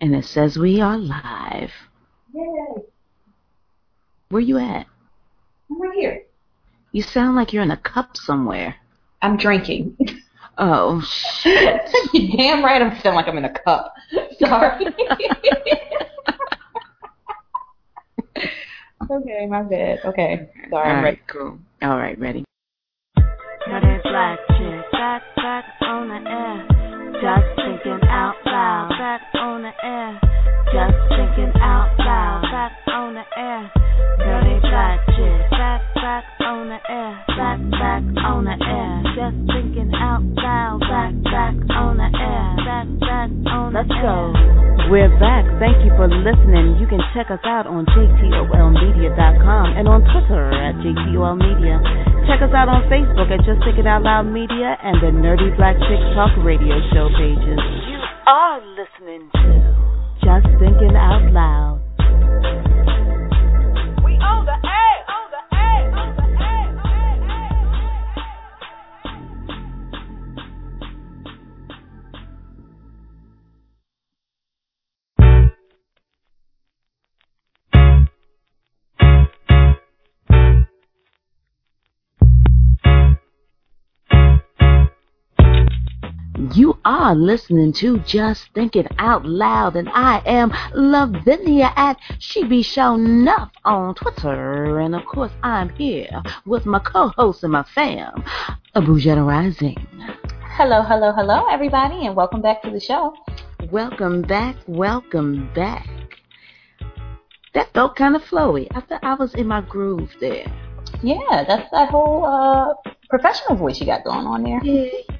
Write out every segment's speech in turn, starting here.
And it says we are live. Yay. Where are you at? I'm right here. You sound like you're in a cup somewhere. I'm drinking. Oh, shit. you damn right I'm feeling like I'm in a cup. Sorry. okay, my bad. Okay. Sorry, I'm All ready. right, cool. All right, ready. Got a black chick, back, back on the air. Just thinking out loud, back on the air. Just thinking out loud, back on the air. Dirty black chick, back, back on the air. Back, back on the air. Just thinking out loud, back, back on the air. Back, back on the Let's air. go. We're back. Thank you for listening. You can check us out on jtolmedia.com and on Twitter at jtolmedia. Check us out on Facebook at Just Thinking Out Loud Media and the Nerdy Black Chick Talk radio show pages. You are listening to Just Thinking Out Loud. We on the You are listening to Just Thinking Out Loud, and I am Lavinia at She Be Show Enough on Twitter. And of course, I'm here with my co host and my fam, Abujana Rising. Hello, hello, hello, everybody, and welcome back to the show. Welcome back, welcome back. That felt kind of flowy. I thought I was in my groove there. Yeah, that's that whole uh, professional voice you got going on there.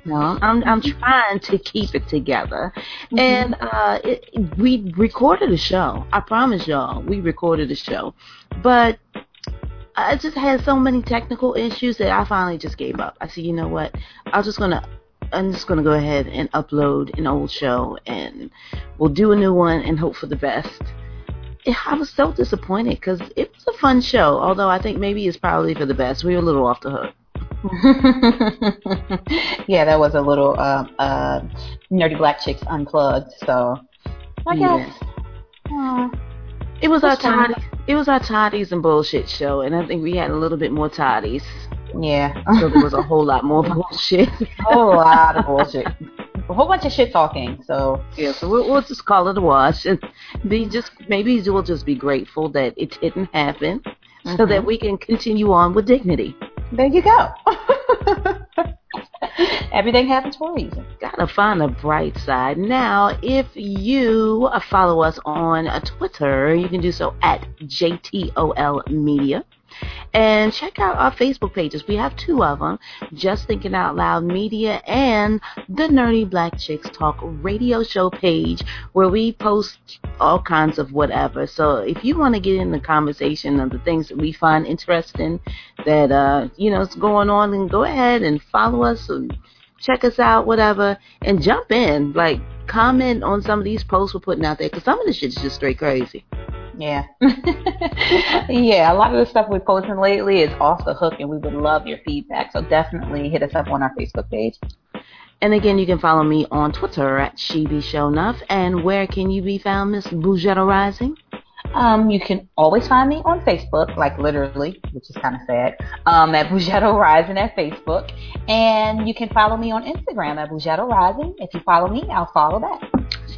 No, I'm I'm trying to keep it together, Mm-hmm. and uh, it, we recorded a show. I promise y'all, we recorded a show, but I just had so many technical issues that I finally just gave up. I said, you know what, I'm just gonna. I'm just gonna go ahead and upload an old show, and we'll do a new one and hope for the best. I was so disappointed because it was a fun show. Although I think maybe it's probably for the best. We were a little off the hook. yeah, that was a little uh, uh, nerdy black chicks unplugged. So I Yeah. guess. Uh, It was our toddies. It was our toddies and bullshit show, and I think we had a little bit more toddies, yeah, so there was a whole lot more bullshit. a whole lot of bullshit, a whole bunch of shit talking. So yeah, so we'll, we'll just call it a wash, and be just maybe we'll just be grateful that it didn't happen, so that we can continue on with dignity. There you go. Everything happens for a reason. Gotta find the bright side. Now, if you uh, follow us on uh, Twitter, you can do so at JTOL Media. And check out our Facebook pages. We have two of them Just Thinking Out Loud Media and the Nerdy Black Chicks Talk radio show page where we post all kinds of whatever. So if you want to get in the conversation of the things that we find interesting that, uh, you know, is going on, then go ahead and follow us and check us out, whatever, and jump in. Like, comment on some of these posts we're putting out there because some of this shit is just straight crazy. Yeah. yeah, a lot of the stuff we're posting lately is off the hook, and we would love your feedback. So definitely hit us up on our Facebook page. And again, you can follow me on Twitter at She Be Show Enough. And where can you be found, Miss Boughetto Rising? Um, you can always find me on Facebook, like literally, which is kind of sad, um, at Boughetto Rising at Facebook. And you can follow me on Instagram at Boughetto Rising. If you follow me, I'll follow back.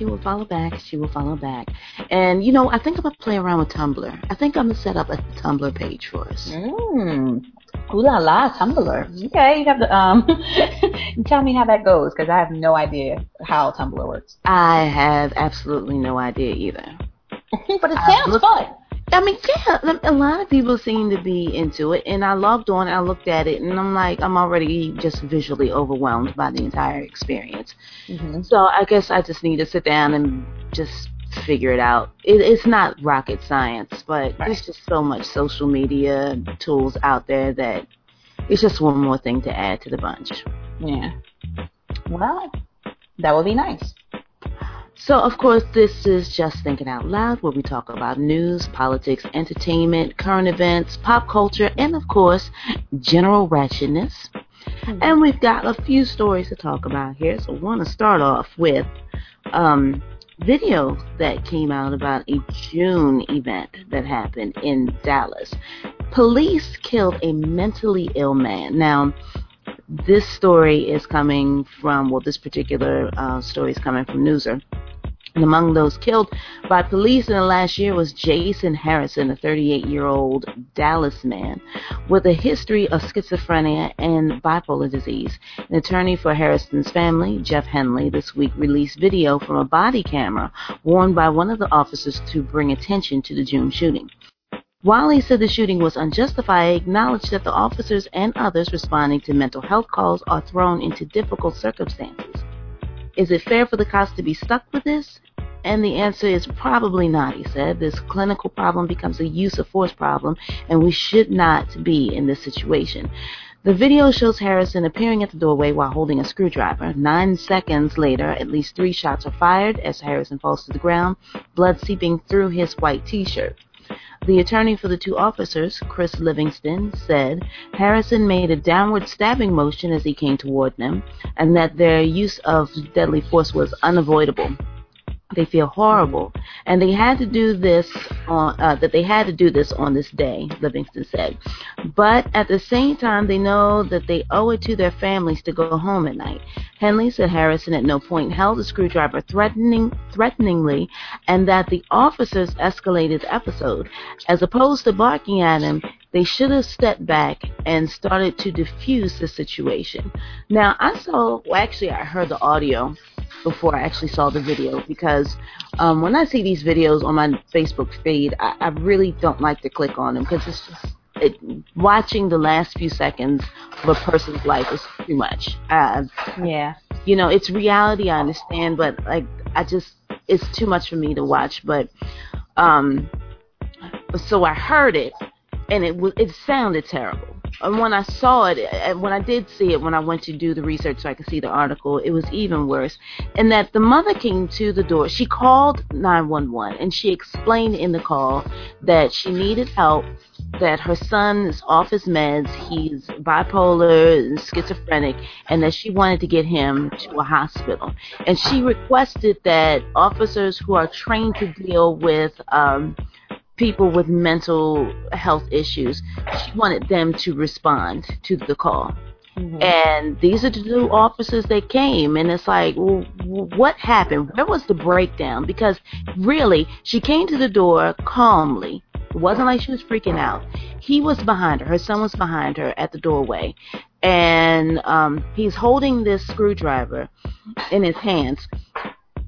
She will follow back. She will follow back. And, you know, I think I'm going to play around with Tumblr. I think I'm going to set up a Tumblr page for us. Mmm. Ooh la la, Tumblr. Okay, you have to um tell me how that goes because I have no idea how Tumblr works. I have absolutely no idea either. but it sounds look- fun. I mean, yeah, a lot of people seem to be into it, and I logged on, I looked at it, and I'm like, I'm already just visually overwhelmed by the entire experience. hmm So I guess I just need to sit down and just figure it out. It, it's not rocket science, but Right. there's just so much social media tools out there that it's just one more thing to add to the bunch. Yeah. Well, that would be nice. So, of course, this is Just Thinking Out Loud, where we talk about news, politics, entertainment, current events, pop culture, and, of course, general ratchetness. And we've got a few stories to talk about here. So, I want to start off with um, video that came out about a June event that happened in Dallas. Police killed a mentally ill man. Now, this story is coming from, well, this particular uh, story is coming from Newser. And among those killed by police in the last year was Jason Harrison, a 38 year old Dallas man with a history of schizophrenia and bipolar disease. An attorney for Harrison's family, Jeff Henley, this week released video from a body camera worn by one of the officers to bring attention to the June shooting. While he said the shooting was unjustified, he acknowledged that the officers and others responding to mental health calls are thrown into difficult circumstances. Is it fair for the cops to be stuck with this? And the answer is probably not, he said. This clinical problem becomes a use of force problem, and we should not be in this situation. The video shows Harrison appearing at the doorway while holding a screwdriver. Nine seconds later, at least three shots are fired as Harrison falls to the ground, blood seeping through his white t shirt. The attorney for the two officers, Chris Livingston, said Harrison made a downward stabbing motion as he came toward them, and that their use of deadly force was unavoidable. They feel horrible, and they had to do this on uh, that they had to do this on this day, Livingston said. But at the same time, they know that they owe it to their families to go home at night. Henley said Harrison at no point held a screwdriver threatening, threateningly, and that the officers escalated the episode. As opposed to barking at him, they should have stepped back and started to diffuse the situation. Now, I saw, well, actually, I heard the audio before I actually saw the video because um, when I see these videos on my Facebook feed, I, I really don't like to click on them because it's just it, watching the last few seconds of a person's life is too much. Uh, Yeah. you know, it's reality, I understand, but like I just it's too much for me to watch. But um, so I heard it, and it was it sounded terrible. And when I saw it, and when I did see it, when I went to do the research so I could see the article, it was even worse. And that the mother came to the door. She called 911 and she explained in the call that she needed help, that her son is off his meds, he's bipolar and schizophrenic, and that she wanted to get him to a hospital. And she requested that officers who are trained to deal with um, people with mental health issues, she wanted them to respond to the call. And these are the two officers that came, and it's like, well, what happened? Where was the breakdown? Because really, she came to the door calmly. It wasn't like she was freaking out. He was behind her. Her son was behind her at the doorway, and um, he's holding this screwdriver in his hands.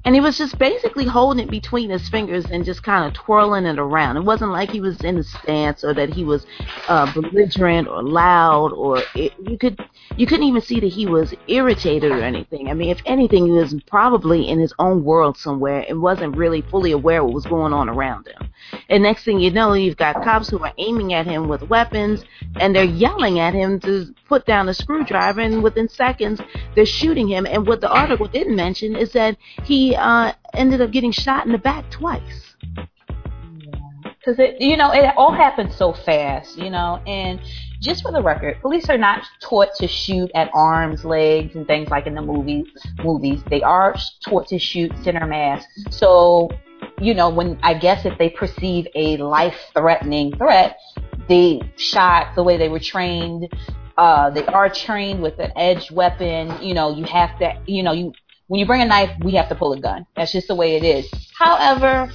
And he was just basically holding it between his fingers and just kind of twirling it around. It wasn't like he was in a stance or that he was uh, belligerent or loud or it, you could you couldn't even see that he was irritated or anything. I mean, if anything, he was probably in his own world somewhere and wasn't really fully aware what was going on around him. And next thing you know, you've got cops who are aiming at him with weapons and they're yelling at him to put down the screwdriver. And within seconds, they're shooting him. And what the article didn't mention is that he uh, ended up getting shot in the back twice. because it you know it all happened so fast you know and just for the record police are not taught to shoot at arms legs and things like in the movies movies they are taught to shoot center mass so you know when i guess if they perceive a life threatening threat they shot the way they were trained uh they are trained with an edged weapon you know you have to you know you when you bring a knife we have to pull a gun that's just the way it is however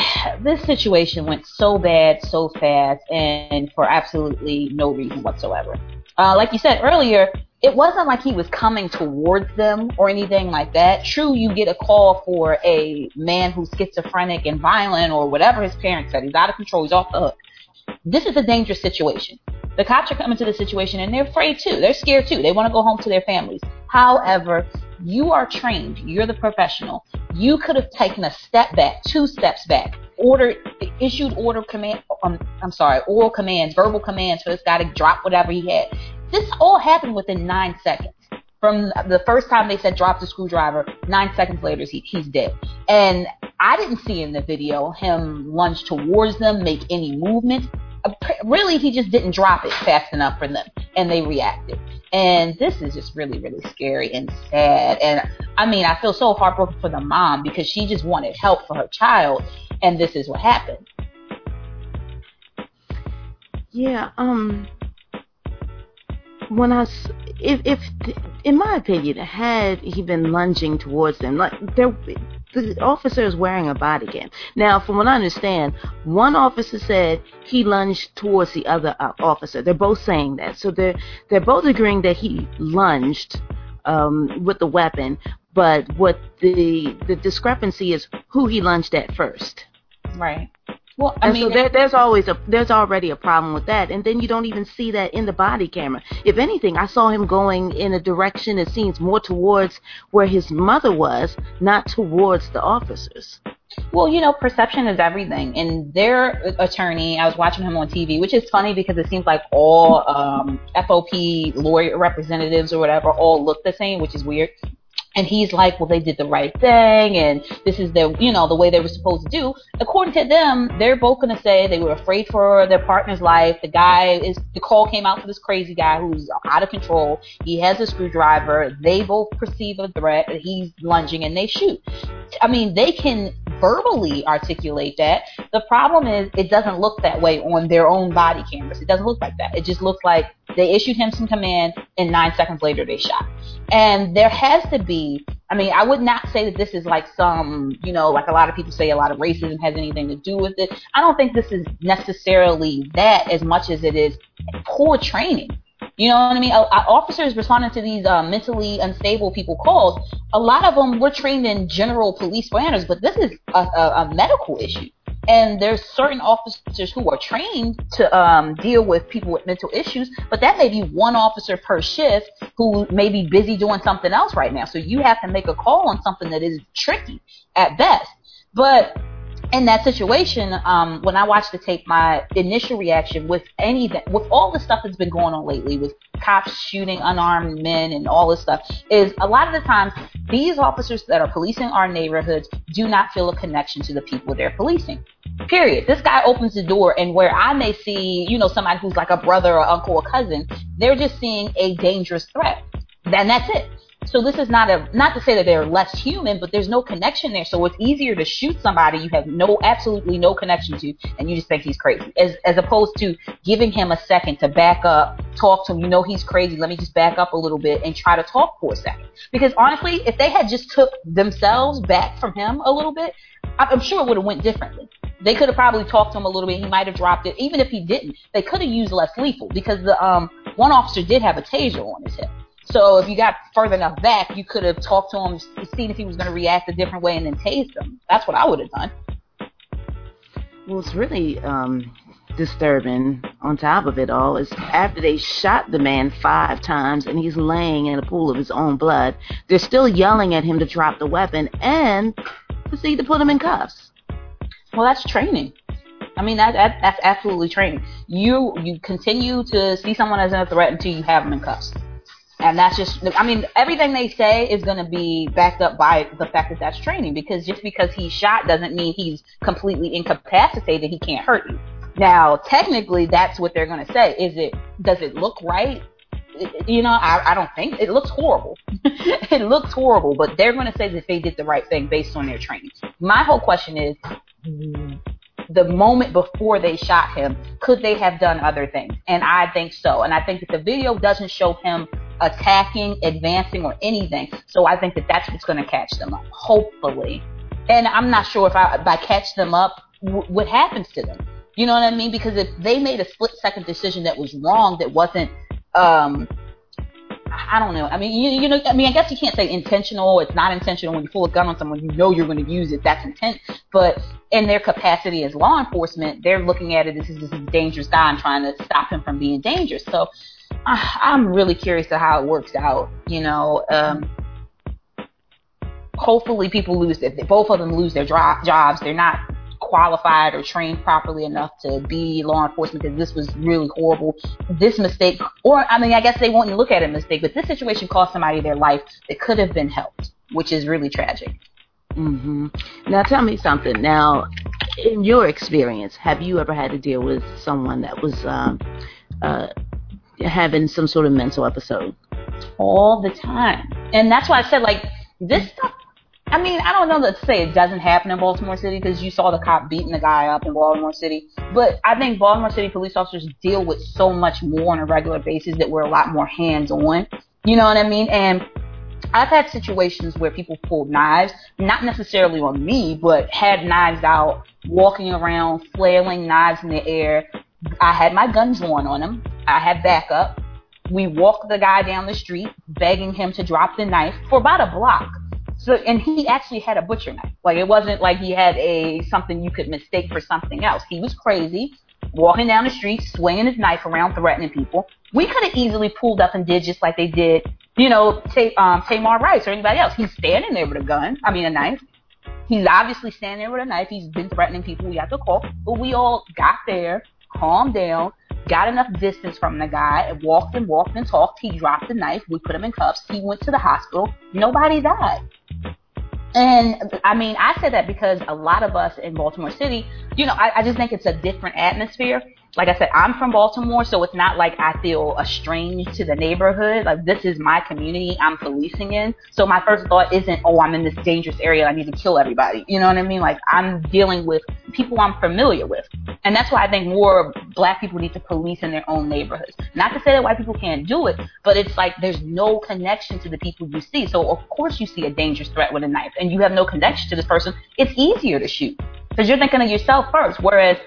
this situation went so bad so fast and for absolutely no reason whatsoever. Uh, like you said earlier, it wasn't like he was coming towards them or anything like that. True, you get a call for a man who's schizophrenic and violent or whatever his parents said. He's out of control. He's off the hook. This is a dangerous situation. The cops are coming to the situation and they're afraid too. They're scared too. They want to go home to their families. However, You are trained. You're the professional. You could have taken a step back, two steps back, ordered, issued order command. Um, I'm sorry, oral commands, verbal commands for this guy to drop whatever he had. This all happened within nine seconds. From the first time they said drop the screwdriver, nine seconds later he, he's dead. And I didn't see in the video him lunge towards them, make any movement. Really, he just didn't drop it fast enough for them, and they reacted. And this is just really, really scary and sad. And I mean, I feel so heartbroken for the mom because she just wanted help for her child, and this is what happened. Yeah, um, when I, if, if, in my opinion, had he been lunging towards them, like there, the officer is wearing a body cam. Now, from what I understand, one officer said he lunged towards the other uh, officer. They're both saying that, so they're they're both agreeing that he lunged um, with the weapon. But what the the discrepancy is who he lunged at first. Right. Well, I and mean, so there, there's always a there's already a problem with that, and then you don't even see that in the body camera. If anything, I saw him going in a direction that seems more towards where his mother was, not towards the officers. Well, you know, perception is everything. And their attorney, I was watching him on TV, which is funny because it seems like all um, FOP lawyer representatives or whatever all look the same, which is weird and he's like, well, they did the right thing, and this is the, you know, the way they were supposed to do. According to them, they're both to say they were afraid for their partner's life. The guy is, the call came out for this crazy guy who's out of control. He has a screwdriver. They both perceive a threat. He's lunging, and they shoot. I mean, they can verbally articulate that. The problem is, it doesn't look that way on their own body cameras. It doesn't look like that. It just looks like they issued him some commands, and nine seconds later they shot. And there has to be, I mean, I would not say that this is like some, you know, like a lot of people say a lot of racism has anything to do with it. I don't think this is necessarily that as much as it is poor training. You know what I mean? Officers responding to these uh, mentally unstable people calls, a lot of them were trained in general police standards, but this is a, a, a medical issue and there's certain officers who are trained to um, deal with people with mental issues, but that may be one officer per shift who may be busy doing something else right now. So you have to make a call on something that is tricky at best. But in that situation, um, when I watched the tape, my initial reaction with any with all the stuff that's been going on lately, with cops shooting unarmed men and all this stuff, is a lot of the times these officers that are policing our neighborhoods do not feel a connection to the people they're policing. Period. This guy opens the door, and where I may see, you know, somebody who's like a brother or uncle or cousin, they're just seeing a dangerous threat. Then that's it. So this is not a not to say that they're less human, but there's no connection there. So it's easier to shoot somebody you have no absolutely no connection to, and you just think he's crazy, as as opposed to giving him a second to back up, talk to him. You know he's crazy. Let me just back up a little bit and try to talk for a second. Because honestly, if they had just took themselves back from him a little bit, I'm sure it would have went differently. They could have probably talked to him a little bit. He might have dropped it. Even if he didn't, they could have used less lethal because the um one officer did have a taser on his hip. So if you got further enough back, you could have talked to him, seen if he was going to react a different way, and then tased him. That's what I would have done. Well, it's really um, disturbing. On top of it all, is after they shot the man five times and he's laying in a pool of his own blood, they're still yelling at him to drop the weapon and proceed to put him in cuffs. Well, that's training. I mean, that, that that's absolutely training. You you continue to see someone as a threat until you have them in cuffs. And that's just, I mean, everything they say is going to be backed up by the fact that that's training because just because he's shot doesn't mean he's completely incapacitated, he can't hurt you. Now, technically, that's what they're going to say. Is it, does it look right? You know, I, I don't think it looks horrible. it looks horrible, but they're going to say that they did the right thing based on their training. My whole question is, the moment before they shot him, could they have done other things? And I think so. And I think that the video doesn't show him attacking, advancing, or anything. So I think that that's what's going to catch them up, hopefully. And I'm not sure if I, if I catch them up, w- what happens to them. You know what I mean? Because if they made a split second decision that was wrong, that wasn't, um, I don't know. I mean, you, you know, I mean, I guess you can't say intentional. It's not intentional when you pull a gun on someone. You know you're going to use it. That's intent. But in their capacity as law enforcement, they're looking at it. This is this is dangerous guy. I'm trying to stop him from being dangerous. So I'm really curious to how it works out. You know, um, hopefully people lose if both of them lose their dro- jobs they're not qualified or trained properly enough to be law enforcement because this was really horrible this mistake or i mean i guess they won't look at a mistake but this situation cost somebody their life that could have been helped which is really tragic hmm Now tell me something. Now, in your experience, have you ever had to deal with someone that was um, uh, having some sort of mental episode? all the time. And that's why I said, like, this stuff, I mean, I don't know that to say it doesn't happen in Baltimore City because you saw the cop beating the guy up in Baltimore City. But I think Baltimore City police officers deal with so much more on a regular basis that we're a lot more hands on. You know what I mean? And I've had situations where people pulled knives, not necessarily on me, but had knives out, walking around, flailing knives in the air. I had my gun drawn on them. I had backup. We walked the guy down the street, begging him to drop the knife for about a block. So, and he actually had a butcher knife. Like it wasn't like he had a something you could mistake for something else. He was crazy, walking down the street, swinging his knife around, threatening people. We could have easily pulled up and did just like they did, you know, Ta- um, Tamir Rice or anybody else. He's standing there with a gun. I mean, a knife. He's obviously standing there with a knife. He's been threatening people. We got the call, but we all got there, calmed down, got enough distance from the guy, and walked and walked and talked. He dropped the knife. We put him in cuffs. He went to the hospital. Nobody died. And I mean, I said that because a lot of us in Baltimore City, you know, I, I just think it's a different atmosphere. Like I said, I'm from Baltimore, so it's not like I feel estranged to the neighborhood. Like this is my community I'm policing in. So my first thought isn't, oh, I'm in this dangerous area. I need to kill everybody. You know what I mean? Like I'm dealing with people I'm familiar with. And that's why I think more black people need to police in their own neighborhoods. Not to say that white people can't do it, but it's like there's no connection to the people you see. So of course you see a dangerous threat with a knife and you have no connection to this person. It's easier to shoot because you're thinking of yourself first. Whereas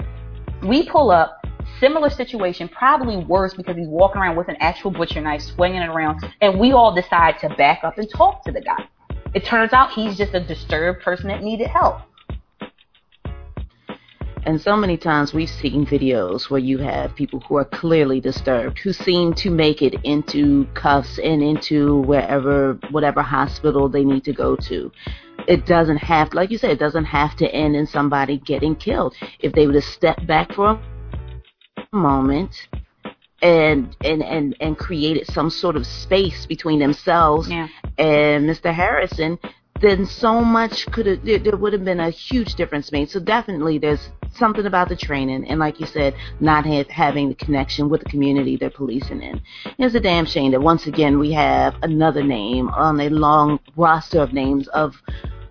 we pull up, similar situation, probably worse because he's walking around with an actual butcher knife, swinging it around, and we all decide to back up and talk to the guy. It turns out he's just a disturbed person that needed help. And so many times we've seen videos where you have people who are clearly disturbed, who seem to make it into cuffs and into wherever, whatever hospital they need to go to. It doesn't have, like you said, it doesn't have to end in somebody getting killed. If they would have stepped back for a moment and and and and created some sort of space between themselves Yeah. and Mr. Harrison, then so much could have there, there would have been a huge difference made. So definitely, there's something about the training, and like you said, not have, having the connection with the community they're policing in. It's a damn shame that once again we have another name on a long roster of names of.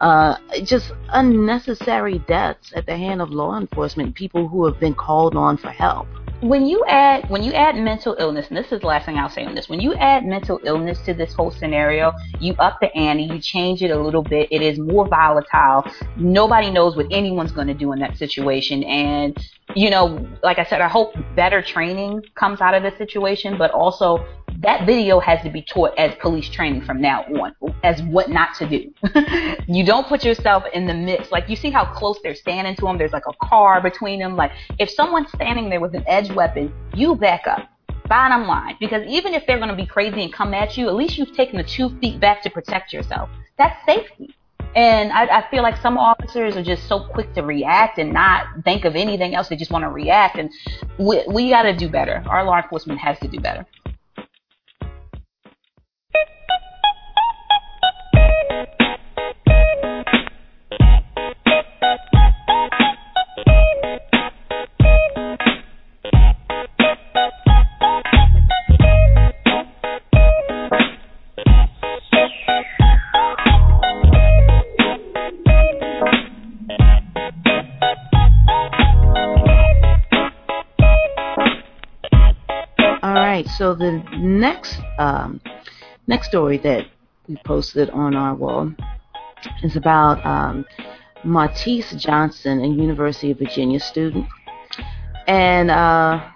Uh, just unnecessary deaths at the hand of law enforcement, people who have been called on for help. When you add when you add mental illness, and this is the last thing I'll say on this, when you add mental illness to this whole scenario, you up the ante, you change it a little bit. It is more volatile. Nobody knows what anyone's going to do in that situation, and you know, like I said, I hope better training comes out of this situation, but also that video has to be taught as police training from now on as what not to do. you don't put yourself in the mix. Like you see how close they're standing to them. There's like a car between them. Like if someone's standing there with an edge weapon, you back up. Bottom line, because even if they're going to be crazy and come at you, at least you've taken the two feet back to protect yourself. That's safety. And I, I feel like some officers are just so quick to react and not think of anything else. They just want to react. And we, we got to do better. Our law enforcement has to do better. All right, so the next um, next story that we posted on our wall is about um, Martese Johnson, a University of Virginia student, and uh,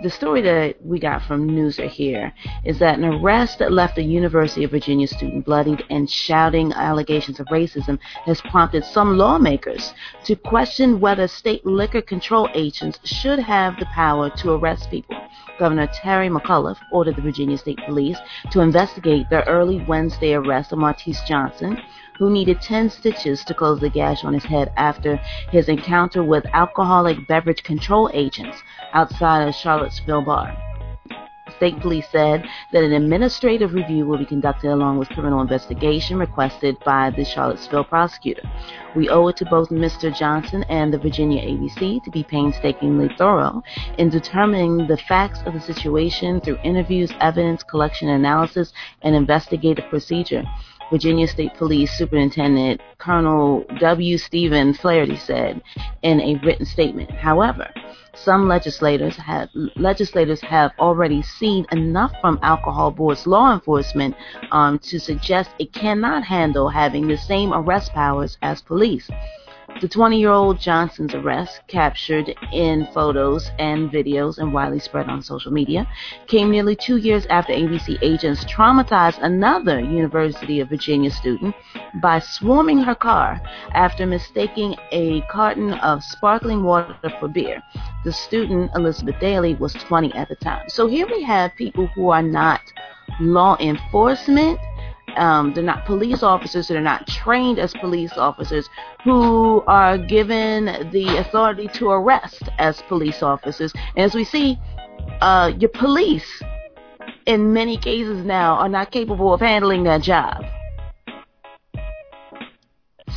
the story that we got from Newser here is that an arrest that left a University of Virginia student bloodied and shouting allegations of racism has prompted some lawmakers to question whether state liquor control agents should have the power to arrest people. Governor Terry McAuliffe ordered the Virginia State Police to investigate the early Wednesday arrest of Martese Johnson, who needed 10 stitches to close the gash on his head after his encounter with alcoholic beverage control agents outside a Charlottesville bar. State police said that an administrative review will be conducted along with criminal investigation requested by the Charlottesville prosecutor. We owe it to both Mr. Johnson and the Virginia ABC to be painstakingly thorough in determining the facts of the situation through interviews, evidence collection, analysis, and investigative procedure. Virginia State Police Superintendent Colonel W. Stephen Flaherty said in a written statement. However, some legislators have legislators have already seen enough from alcohol board's law enforcement um, to suggest it cannot handle having the same arrest powers as police. The 20 year old Johnson's arrest, captured in photos and videos and widely spread on social media, came nearly two years after ABC agents traumatized another University of Virginia student by swarming her car after mistaking a carton of sparkling water for beer. The student, Elizabeth Daly, was 20 at the time. So here we have people who are not law enforcement um, they're not police officers, they're not trained as police officers, who are given the authority to arrest as police officers. And as we see, uh, your police, in many cases now, are not capable of handling that job.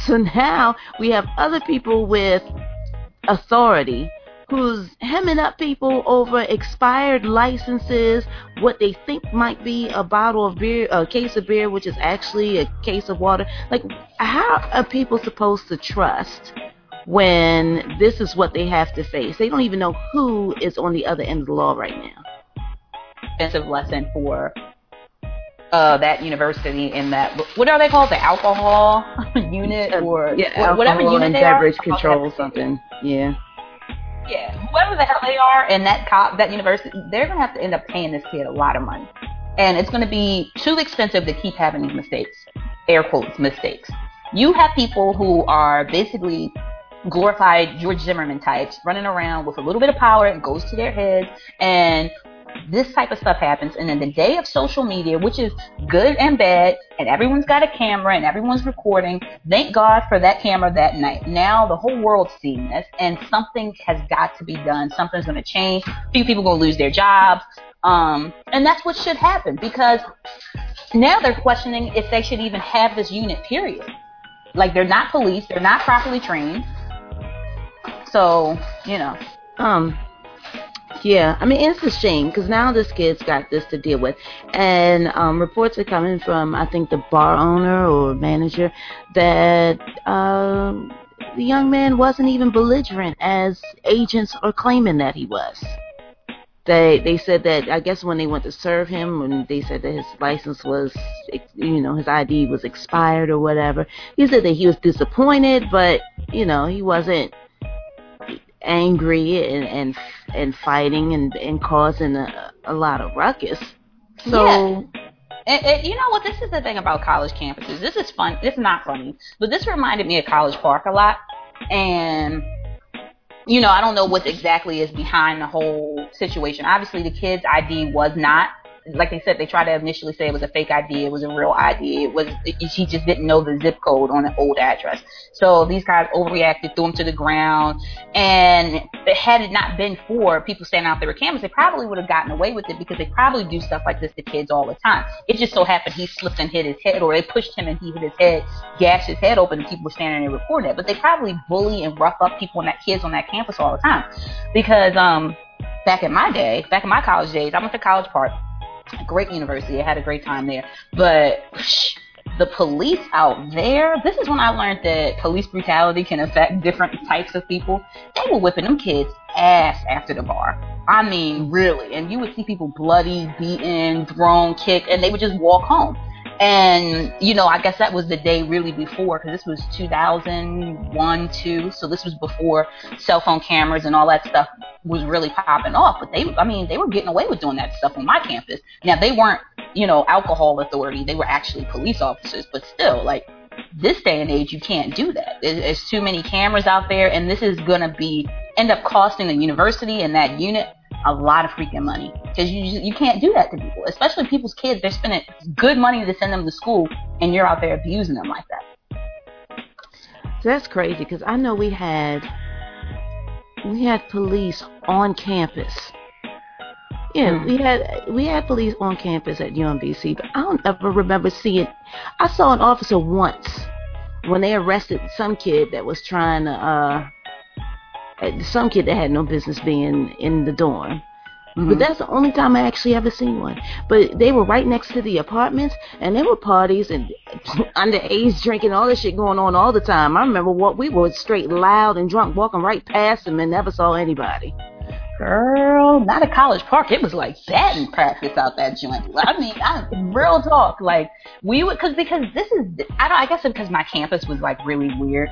So now we have other people with authority who's hemming up people over expired licenses, what they think might be a bottle of beer, a case of beer, which is actually a case of water. Like, how are people supposed to trust when this is what they have to face? They don't even know who is on the other end of the law right now. Expensive lesson for uh, that university in that what are they called the alcohol unit or yeah, whatever alcohol unit and beverage are control something. Yeah. Yeah, whoever the hell they are in that cop that university, they're gonna have to end up paying this kid a lot of money, and it's gonna be too expensive to keep having these mistakes, air quotes mistakes. You have people who are basically glorified George Zimmerman types running around with a little bit of power and goes to their heads and this type of stuff happens. And in the day of social media which is good and bad and everyone's got a camera and everyone's recording thank god for that camera that night. Now the whole world's seeing this and something has got to be done. Something's going to change. A few people going to lose their jobs. Um, and that's what should happen because now they're questioning if they should even have this unit period. Like they're not police. They're not properly trained. So you know. Um, yeah, I mean it's a shame because now this kid's got this to deal with, and um, reports are coming from I think the bar owner or manager that um, the young man wasn't even belligerent as agents are claiming that he was. They they said that I guess when they went to serve him, when they said that his license was, you know, his ID was expired or whatever, he said that he was disappointed, but you know he wasn't angry and and and fighting and and causing a, a lot of ruckus. So Yeah. You know what? This is the thing about college campuses. This is fun. Is not funny, but this reminded me of College Park a lot. And you know, I don't know what exactly is behind the whole situation. Obviously, the kid's ID was not. Like they said, they tried to initially say it was a fake ID. It was a real ID. It was. She just didn't know the zip code on an old address. So these guys overreacted, threw him to the ground, and had it not been for people standing out there with cameras, they probably would have gotten away with it because they probably do stuff like this to kids all the time. It just so happened he slipped and hit his head, or they pushed him and he hit his head, gashed his head open, and people were standing there recording it. But they probably bully and rough up people and that kids on that campus all the time because um back in my day, back in my college days, I went to College Park, great university. I had a great time there, but. The police out there, this is when I learned that police brutality can affect different types of people. They were whipping them kids ass after the bar. I mean, really. And you would see people bloody, beaten, thrown, kicked, and they would just walk home. And, you know, I guess that was the day really before, because this was 2001, 2. So this was before cell phone cameras and all that stuff was really popping off. But they, I mean, they were getting away with doing that stuff on my campus. Now, they weren't, you know, alcohol authority. They were actually police officers. But still, like, this day and age, you can't do that. There's too many cameras out there, and this is going to be, end up costing the university and that unit a lot of freaking money because you you can't do that to people, especially people's kids. They're spending good money to send them to school, and you're out there abusing them like that. So that's crazy because I know we had we had police on campus. Yeah, Hmm. we had we had police on campus at UMBC, but I don't ever remember seeing. I saw an officer once when they arrested some kid that was trying to uh uh, some kid that had no business being in the dorm. Mhm. But that's the only time I actually ever seen one. But they were right next to the apartments, and there were parties and underage drinking, all this shit going on all the time. I remember what we were straight loud and drunk, walking right past them and never saw anybody. Girl, not at College Park. It was like batting practice out that joint. I mean, I, real talk. Like we would, cause because this is, I don't, I guess because my campus was like really weird.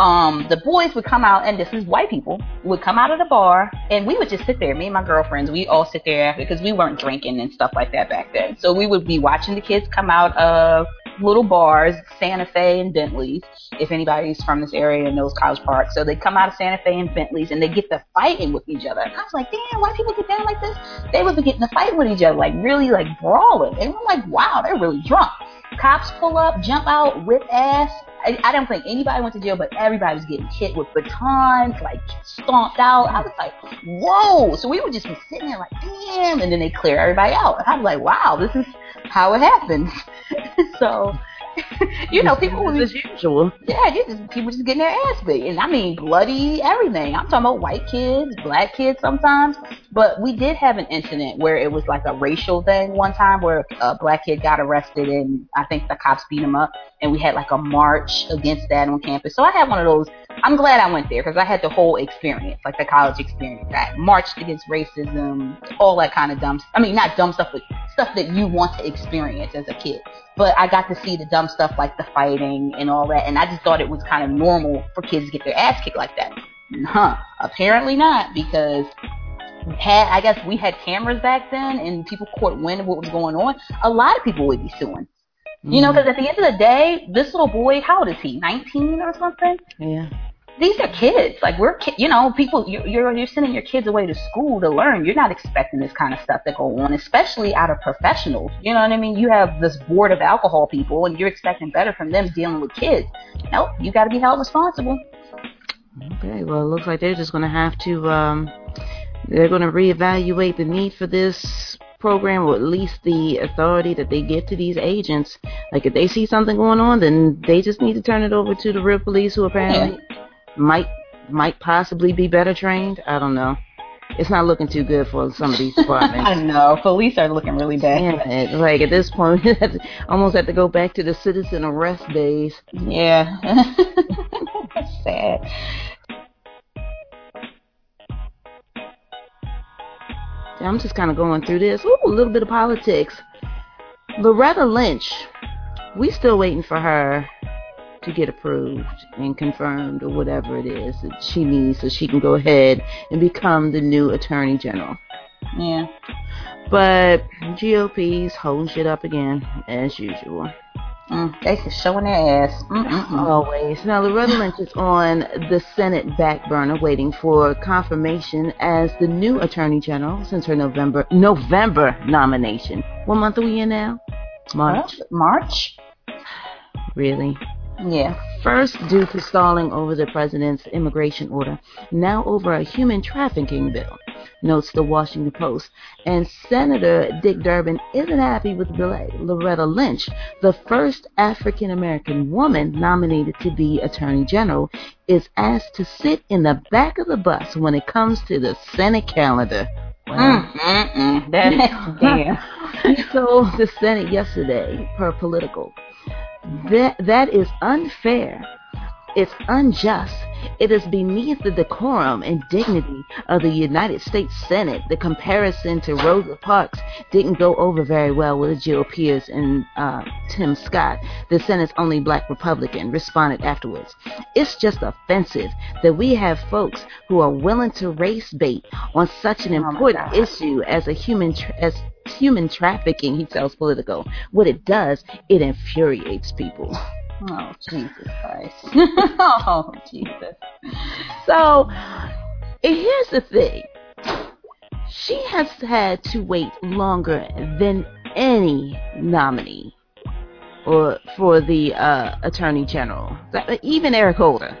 Um, the boys would come out, and this is white people would come out of the bar, and we would just sit there. Me and my girlfriends, we all sit there because we weren't drinking and stuff like that back then. So we would be watching the kids come out of little bars, Santa Fe and Bentley's. If anybody's from this area and knows College Park, so they come out of Santa Fe and Bentley's, and they get to fighting with each other. And I was like, damn, why people get down like this? They would be getting to fight with each other, like really like brawling. And I'm like, wow, they're really drunk. Cops pull up, jump out, whip ass. I, I don't think anybody went to jail, but everybody was getting hit with batons, like stomped out. I was like, whoa. So we would just be sitting there like, damn. And then they clear everybody out. And I was like, wow, this is how it happens. so, you know, people be as usual. yeah, you just people just getting their ass beat, and I mean bloody everything. I'm talking about white kids, black kids sometimes, but we did have an incident where it was like a racial thing one time where a black kid got arrested and I think the cops beat him up, and we had like a march against that on campus. So I had one of those. I'm glad I went there because I had the whole experience, like the college experience. I marched against racism, all that kind of dumb. I mean, not dumb stuff, but stuff that you want to experience as a kid but I got to see the dumb stuff like the fighting and all that, and I just thought it was kind of normal for kids to get their ass kicked like that. Huh? Apparently not, because had I guess we had cameras back then, and people caught wind of what was going on. A lot of people would be suing. You know, mm-hmm. because at the end of the day, this little boy, how old is he? 19 or something? Yeah. These are kids. Like we're, ki- you know, people. You're, you're you're sending your kids away to school to learn. You're not expecting this kind of stuff to go on, especially out of professionals. You know what I mean? You have this board of alcohol people, and you're expecting better from them dealing with kids. Nope, you got to be held responsible. Okay, well, it looks like they're just going to have to, um, they're going to reevaluate the need for this program, or at least the authority that they give to these agents. Like, if they see something going on, then they just need to turn it over to the real police, who apparently might might possibly be better trained. I don't know. It's not looking too good for some of these I departments. know police are looking really bad. Damn it. Like, at this point, we have to- almost have to go back to the citizen arrest days. Yeah, sad. I'm just kind of going through this. Ooh, a little bit of politics. Loretta Lynch, we still waiting for her to get approved and confirmed or whatever it is that she needs so she can go ahead and become the new attorney general. Yeah. But GOP's holding shit up again as usual. Mm, they just showing their ass. Mm-mm-mm. Always. Now, Loretta Lynch is on the Senate back burner waiting for confirmation as the new Attorney General since her November November nomination. What month are we in now? March. March. Really? Yeah. First, due to stalling over the president's immigration order, now over a human trafficking bill, notes the Washington Post. And Senator Dick Durbin isn't happy with the delay. Loretta Lynch, the first African American woman nominated to be Attorney General, is asked to sit in the back of the bus when it comes to the Senate calendar. Wow. Mm-mm-mm. That, damn. so the Senate yesterday, per Politico, that that is unfair. It's unjust. It is beneath the decorum and dignity of the United States Senate. The comparison to Rosa Parks didn't go over very well with GOP peers and uh, Tim Scott, the Senate's only black Republican, responded afterwards. It's just offensive that we have folks who are willing to race bait on such an Oh important God. issue as a human tra- as human trafficking. He tells Politico. What it does, it infuriates people. Oh Jesus Christ. oh Jesus. So and here's the thing. She has had to wait longer than any nominee or for the uh, attorney general. Even Eric Holder,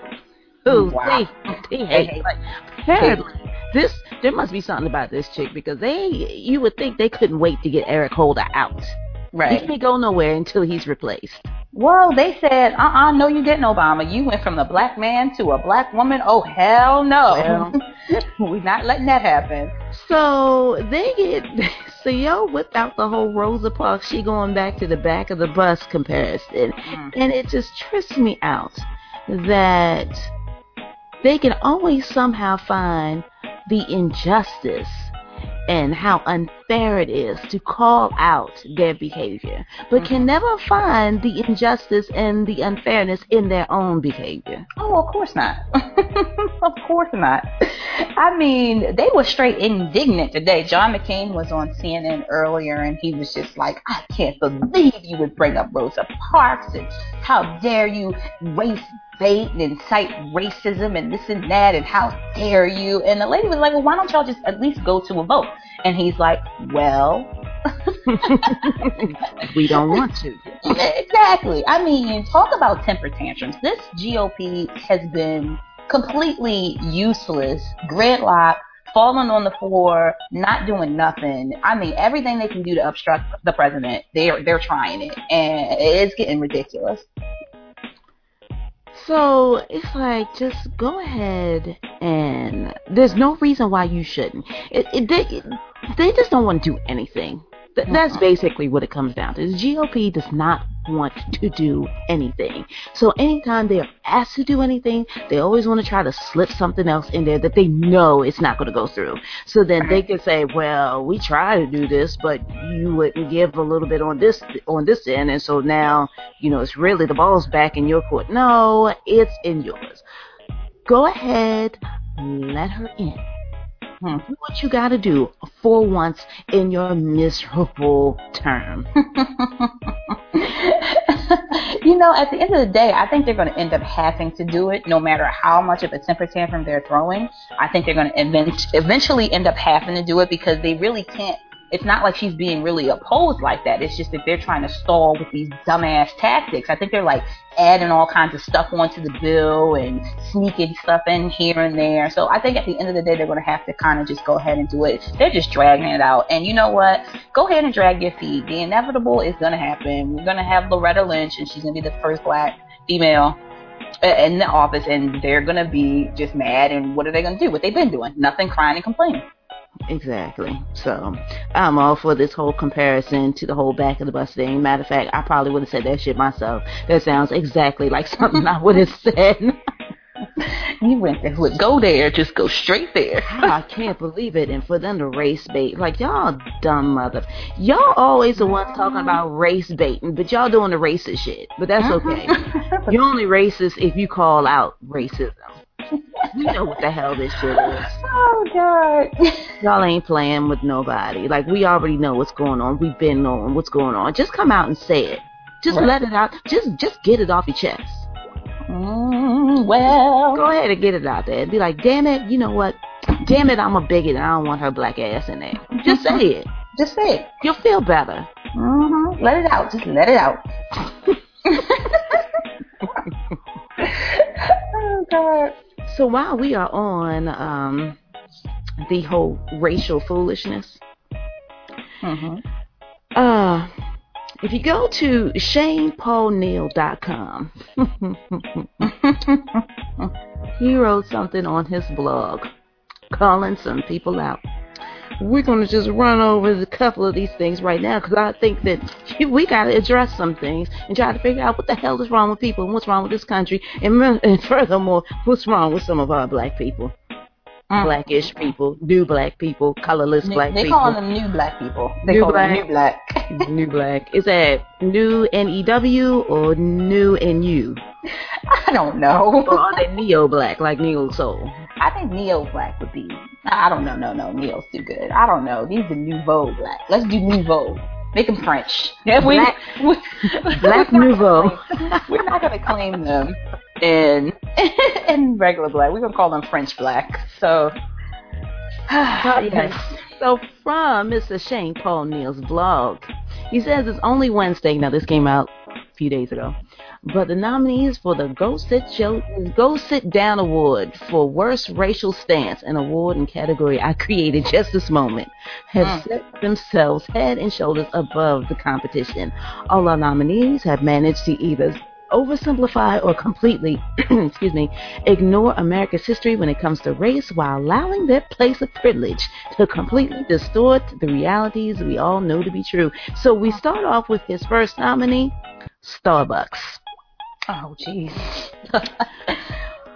who Wow. they, they hate. Like, apparently, this there must be something about this chick because they you would think they couldn't wait to get Eric Holder out. He can't go nowhere until he's replaced. Well, they said, uh-uh, no, you didn't, Obama. You went from a black man to a black woman. Oh, hell no. We're not letting that happen. So they get so y'all whip out the whole Rosa Parks, she going back to the back of the bus comparison. Mm. And it just trips me out that they can always somehow find the injustice and how unfair it is to call out their behavior, but can mm-hmm. never find the injustice and the unfairness in their own behavior. Oh, of course not. of course not. I mean, they were straight indignant today. John McCain was on CNN earlier and he was just like, I can't believe you would bring up Rosa Parks and how dare you race bait and incite racism and this and that and how dare you. And the lady was like, well, why don't y'all just at least go to a vote? And he's like, well, we don't want to. exactly. I mean, talk about temper tantrums. This GOP has been completely useless, gridlock, falling on the floor, not doing nothing. I mean, everything they can do to obstruct the president, they're they're trying it, and it's getting ridiculous. So it's like just go ahead and there's no reason why you shouldn't. It, it, they, they just don't want to do anything. Th- That's basically what it comes down to. The GOP does not want to do anything. So anytime they are asked to do anything, they always want to try to slip something else in there that they know it's not going to go through. So then they can say, "Well, we try to do this, but you wouldn't give a little bit on this on this end, and so now you know it's really the ball's back in your court." No, it's in yours. Go ahead, let her in. Hmm. Do what you got to do for once in your miserable term. you know, at the end of the day, I think they're going to end up having to do it no matter how much of a temper tantrum they're throwing. I think they're going to event- eventually end up having to do it because they really can't. It's not like she's being really opposed like that. It's just that they're trying to stall with these dumbass tactics. I think they're like adding all kinds of stuff onto the bill and sneaking stuff in here and there. So I think at the end of the day, they're going to have to kind of just go ahead and do it. They're just dragging it out. And you know what? Go ahead and drag your feet. The inevitable is going to happen. We're going to have Loretta Lynch, and she's going to be the first black female uh, in the office, and they're going to be just mad. And what are they going to do? What they've been doing? Nothing, crying and complaining. Exactly. So I'm all for this whole comparison to the whole back of the bus thing. Matter of fact, I probably would have said that shit myself. That sounds exactly like something I would have said. You went there. Would go there. Just go straight there. I can't believe it. And for them to race bait, like y'all dumb mother, y'all always the ones talking mm-hmm. about race baiting, but y'all doing the racist shit. But that's mm-hmm. okay. You're only racist if you call out racism. We know what the hell this shit is. oh God. Y'all ain't playing with nobody. Like we already know what's going on. We've been knowing what's going on. Just come out and say it. Just Right. let it out. Just just get it off your chest. Mm, well. Go ahead and get it out there. And be like, damn it, you know what? Damn it, I'm a bigot and I don't want her black ass in there. Just say it. Just say it. You'll feel better. Mm-hmm. Let it out. Just let it out. oh God. So while we are on um, the whole racial foolishness, Mm-hmm. uh, if you go to ShanePaulNeil.com, he wrote something on his blog calling some people out. We're going to just run over a couple of these things right now because I think that we got to address some things and try to figure out what the hell is wrong with people and what's wrong with this country. And, and furthermore, what's wrong with some of our black people, Mm. blackish people, new black people, colorless They, black they people. calling them new black people. They New call black. them new black. new black. Is that new N E W or new N U? I don't know. Or are they neo black like neo soul? I think neo black would be. I don't know. No, no, neo's too good. I don't know. These are nouveau black. Let's do nouveau. Make them French. Yeah, we, Black- we, Black we're not nouveau. We're not gonna claim them in in regular black. We're gonna call them French black. So. yes. So from Mr. Shane Paul Neil's blog, he says it's only Wednesday. Now this came out a few days ago. But the nominees for the Go Sit Show, Go Sit Down Award for Worst Racial Stance, an award and category I created just this moment, have Mm. set themselves head and shoulders above the competition. All our nominees have managed to either oversimplify or completely, excuse me, ignore America's history when it comes to race while allowing their place of privilege to completely distort the realities we all know to be true. So we start off with his first nominee, Starbucks. Oh, jeez.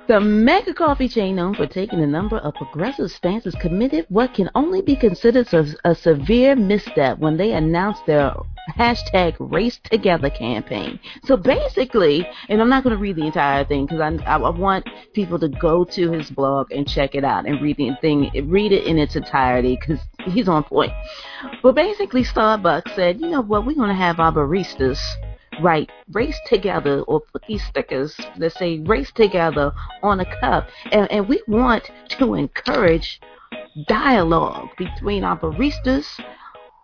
The mega coffee chain, known for taking a number of progressive stances, committed what can only be considered a, a severe misstep when they announced their hashtag Race Together campaign. So basically, and I'm not going to read the entire thing because I, I, I want people to go to his blog and check it out and read the thing, read it in its entirety because he's on point. But basically, Starbucks said, you know what, we're going to have our baristas write race together or put these stickers that say race together on a cup and, and we want to encourage dialogue between our baristas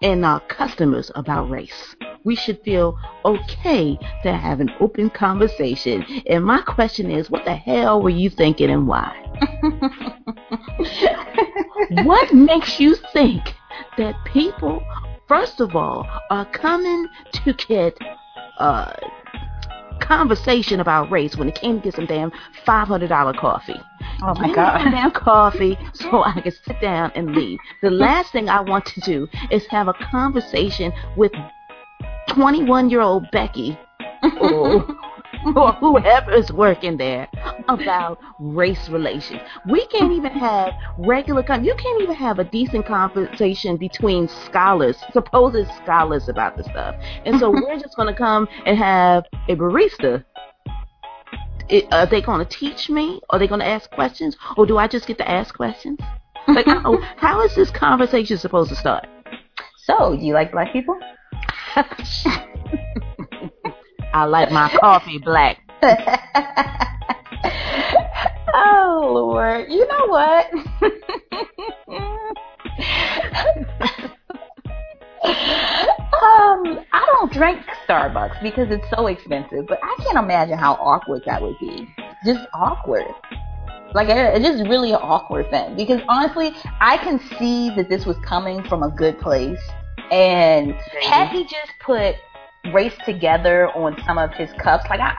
and our customers about race. We should feel okay to have an open conversation. And my question is, what the hell were you thinking and why? what makes you think that people, first of all, are coming to get uh, conversation about race when it came to get some damn five hundred dollar coffee. Oh my Give god. some damn coffee so I can sit down and leave. The last thing I want to do is have a conversation with twenty one year old Becky or, or whoever is working there about race relations. We can't even have regular con- you can't even have a decent conversation between scholars, supposed scholars about the stuff. And so we're just gonna come and have a barista. It, are they gonna teach me? Are they gonna ask questions? Or do I just get to ask questions? Like how, how is this conversation supposed to start? So, do you like black people? I like my coffee black. oh Lord, you know what? um, I don't drink Starbucks because it's so expensive, but I can't imagine how awkward that would be. Just awkward. Like it's just really an awkward thing because honestly, I can see that this was coming from a good place, and had he just put race together on some of his cups, like I,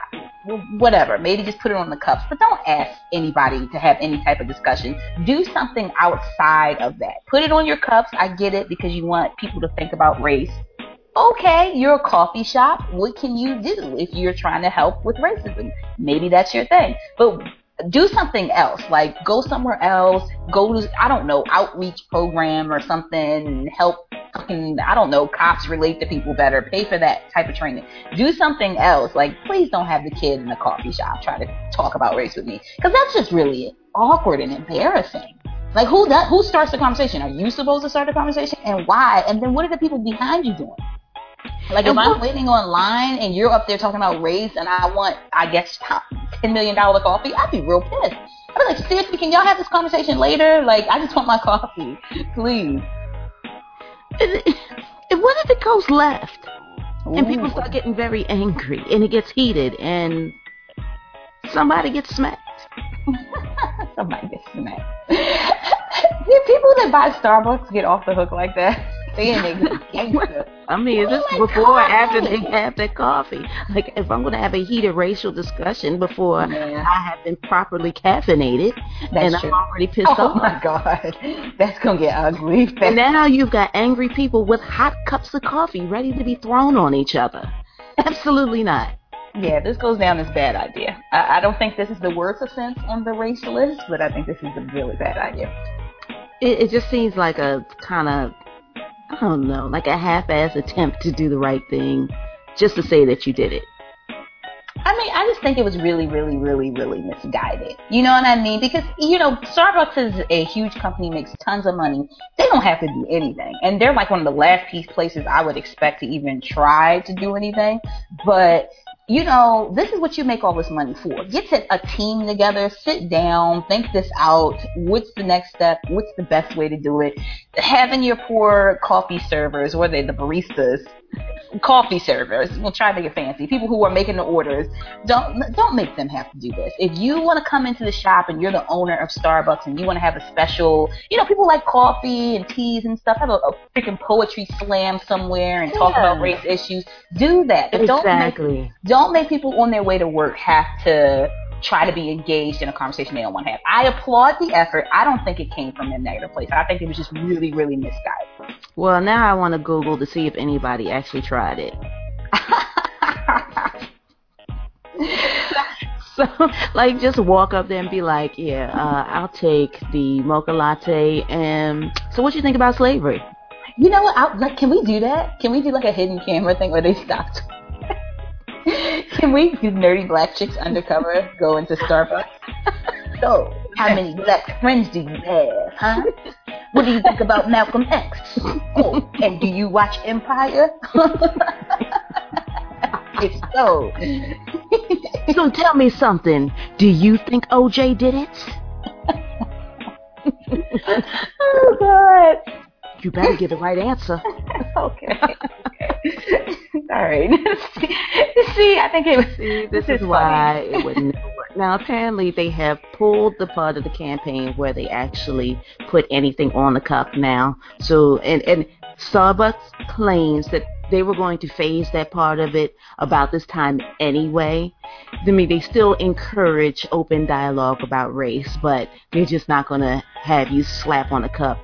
whatever, maybe just put it on the cups, but don't ask anybody to have any type of discussion. Do something outside of that. Put it on your cups. I get it because you want people to think about race. Okay, you're a coffee shop. What can you do if you're trying to help with racism? Maybe that's your thing. But do something else. Like go somewhere else. Go to I don't know outreach program or something. Help fucking I don't know cops relate to people better. Pay for that type of training. Do something else. Like please don't have the kid in the coffee shop try to talk about race with me because that's just really awkward and embarrassing. Like who that who starts the conversation? Are you supposed to start the conversation and why? And then what are the people behind you doing? Like if I'm waiting online and you're up there talking about race and I want, I guess, ten million dollar coffee, I'd be real pissed. I'd be like, seriously, can y'all have this conversation later? Like, I just want my coffee, please. And, and what if it goes left? And people start getting very angry and it gets heated and somebody gets smacked. Somebody gets smacked. People that buy Starbucks get off the hook like that? They gangster. I mean, is this Oh before or after they have their coffee? Like, if I'm going to have a heated racial discussion before Yeah. I have been properly caffeinated That's and true. I'm already pissed Oh off. my god, that's gonna get ugly. And now you've got angry people with hot cups of coffee ready to be thrown on each other. Absolutely not. Yeah, this goes down as bad idea. I, I don't think this is the worst offense on the race list, but I think this is a really bad idea. It, it just seems like a kind of, I don't know, like a half-ass attempt to do the right thing just to say that you did it. I mean, I just think it was really, really, really, really misguided. You know what I mean? Because, you know, Starbucks is a huge company, makes tons of money. They don't have to do anything. And they're like one of the last piece places I would expect to even try to do anything. But, you know, this is what you make all this money for. Get to a team together, sit down, think this out. What's the next step? What's the best way to do it? Having your poor coffee servers, or they the baristas, coffee servers. We'll try to make it fancy. People who are making the orders, don't don't make them have to do this. If you want to come into the shop and you're the owner of Starbucks and you want to have a special, you know, people like coffee and teas and stuff. Have a, a freaking poetry slam somewhere and talk Yeah. about race issues. Do that. But don't make Exactly. Don't make people on their way to work have to try to be engaged in a conversation they don't want to have. I applaud the effort. I don't think it came from a negative place. I think it was just really, really misguided. Well, now I want to Google to see if anybody actually tried it. So, like, just walk up there and be like, yeah, uh, I'll take the mocha latte. And so, what do you think about slavery? you know what? I, like, can we do that? Can we do like a hidden camera thing where they stopped? can we nerdy black chicks undercover go into Starbucks? so, how many black friends do you have, huh? What do you think about Malcolm X? Oh, and do you watch Empire? if so, So, tell me something. Do you think OJ did it? oh god. You better give the right answer. Okay. okay. All right. See, I think it was. See, this, This is is why it would never work. Now, apparently, they have pulled the part of the campaign where they actually put anything on the cup now. So, and and Starbucks claims that they were going to phase that part of it about this time anyway. I mean, they still encourage open dialogue about race, but they're just not going to have you slap on a cup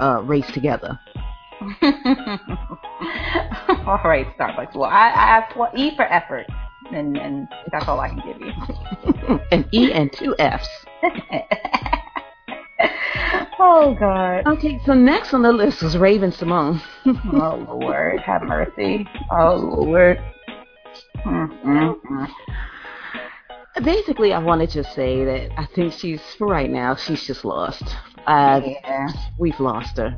uh, race together. all right, Starbucks. Well, I, I applaud E for effort, and and that's all I can give you. An E and two F's. oh God. Okay, so next on the list was Raven Symone. Oh Lord, have mercy. Oh Lord. Mm, mm, mm. Basically, I wanted to say that I think she's, for right now, she's just lost. Uh, Yeah. We've lost her.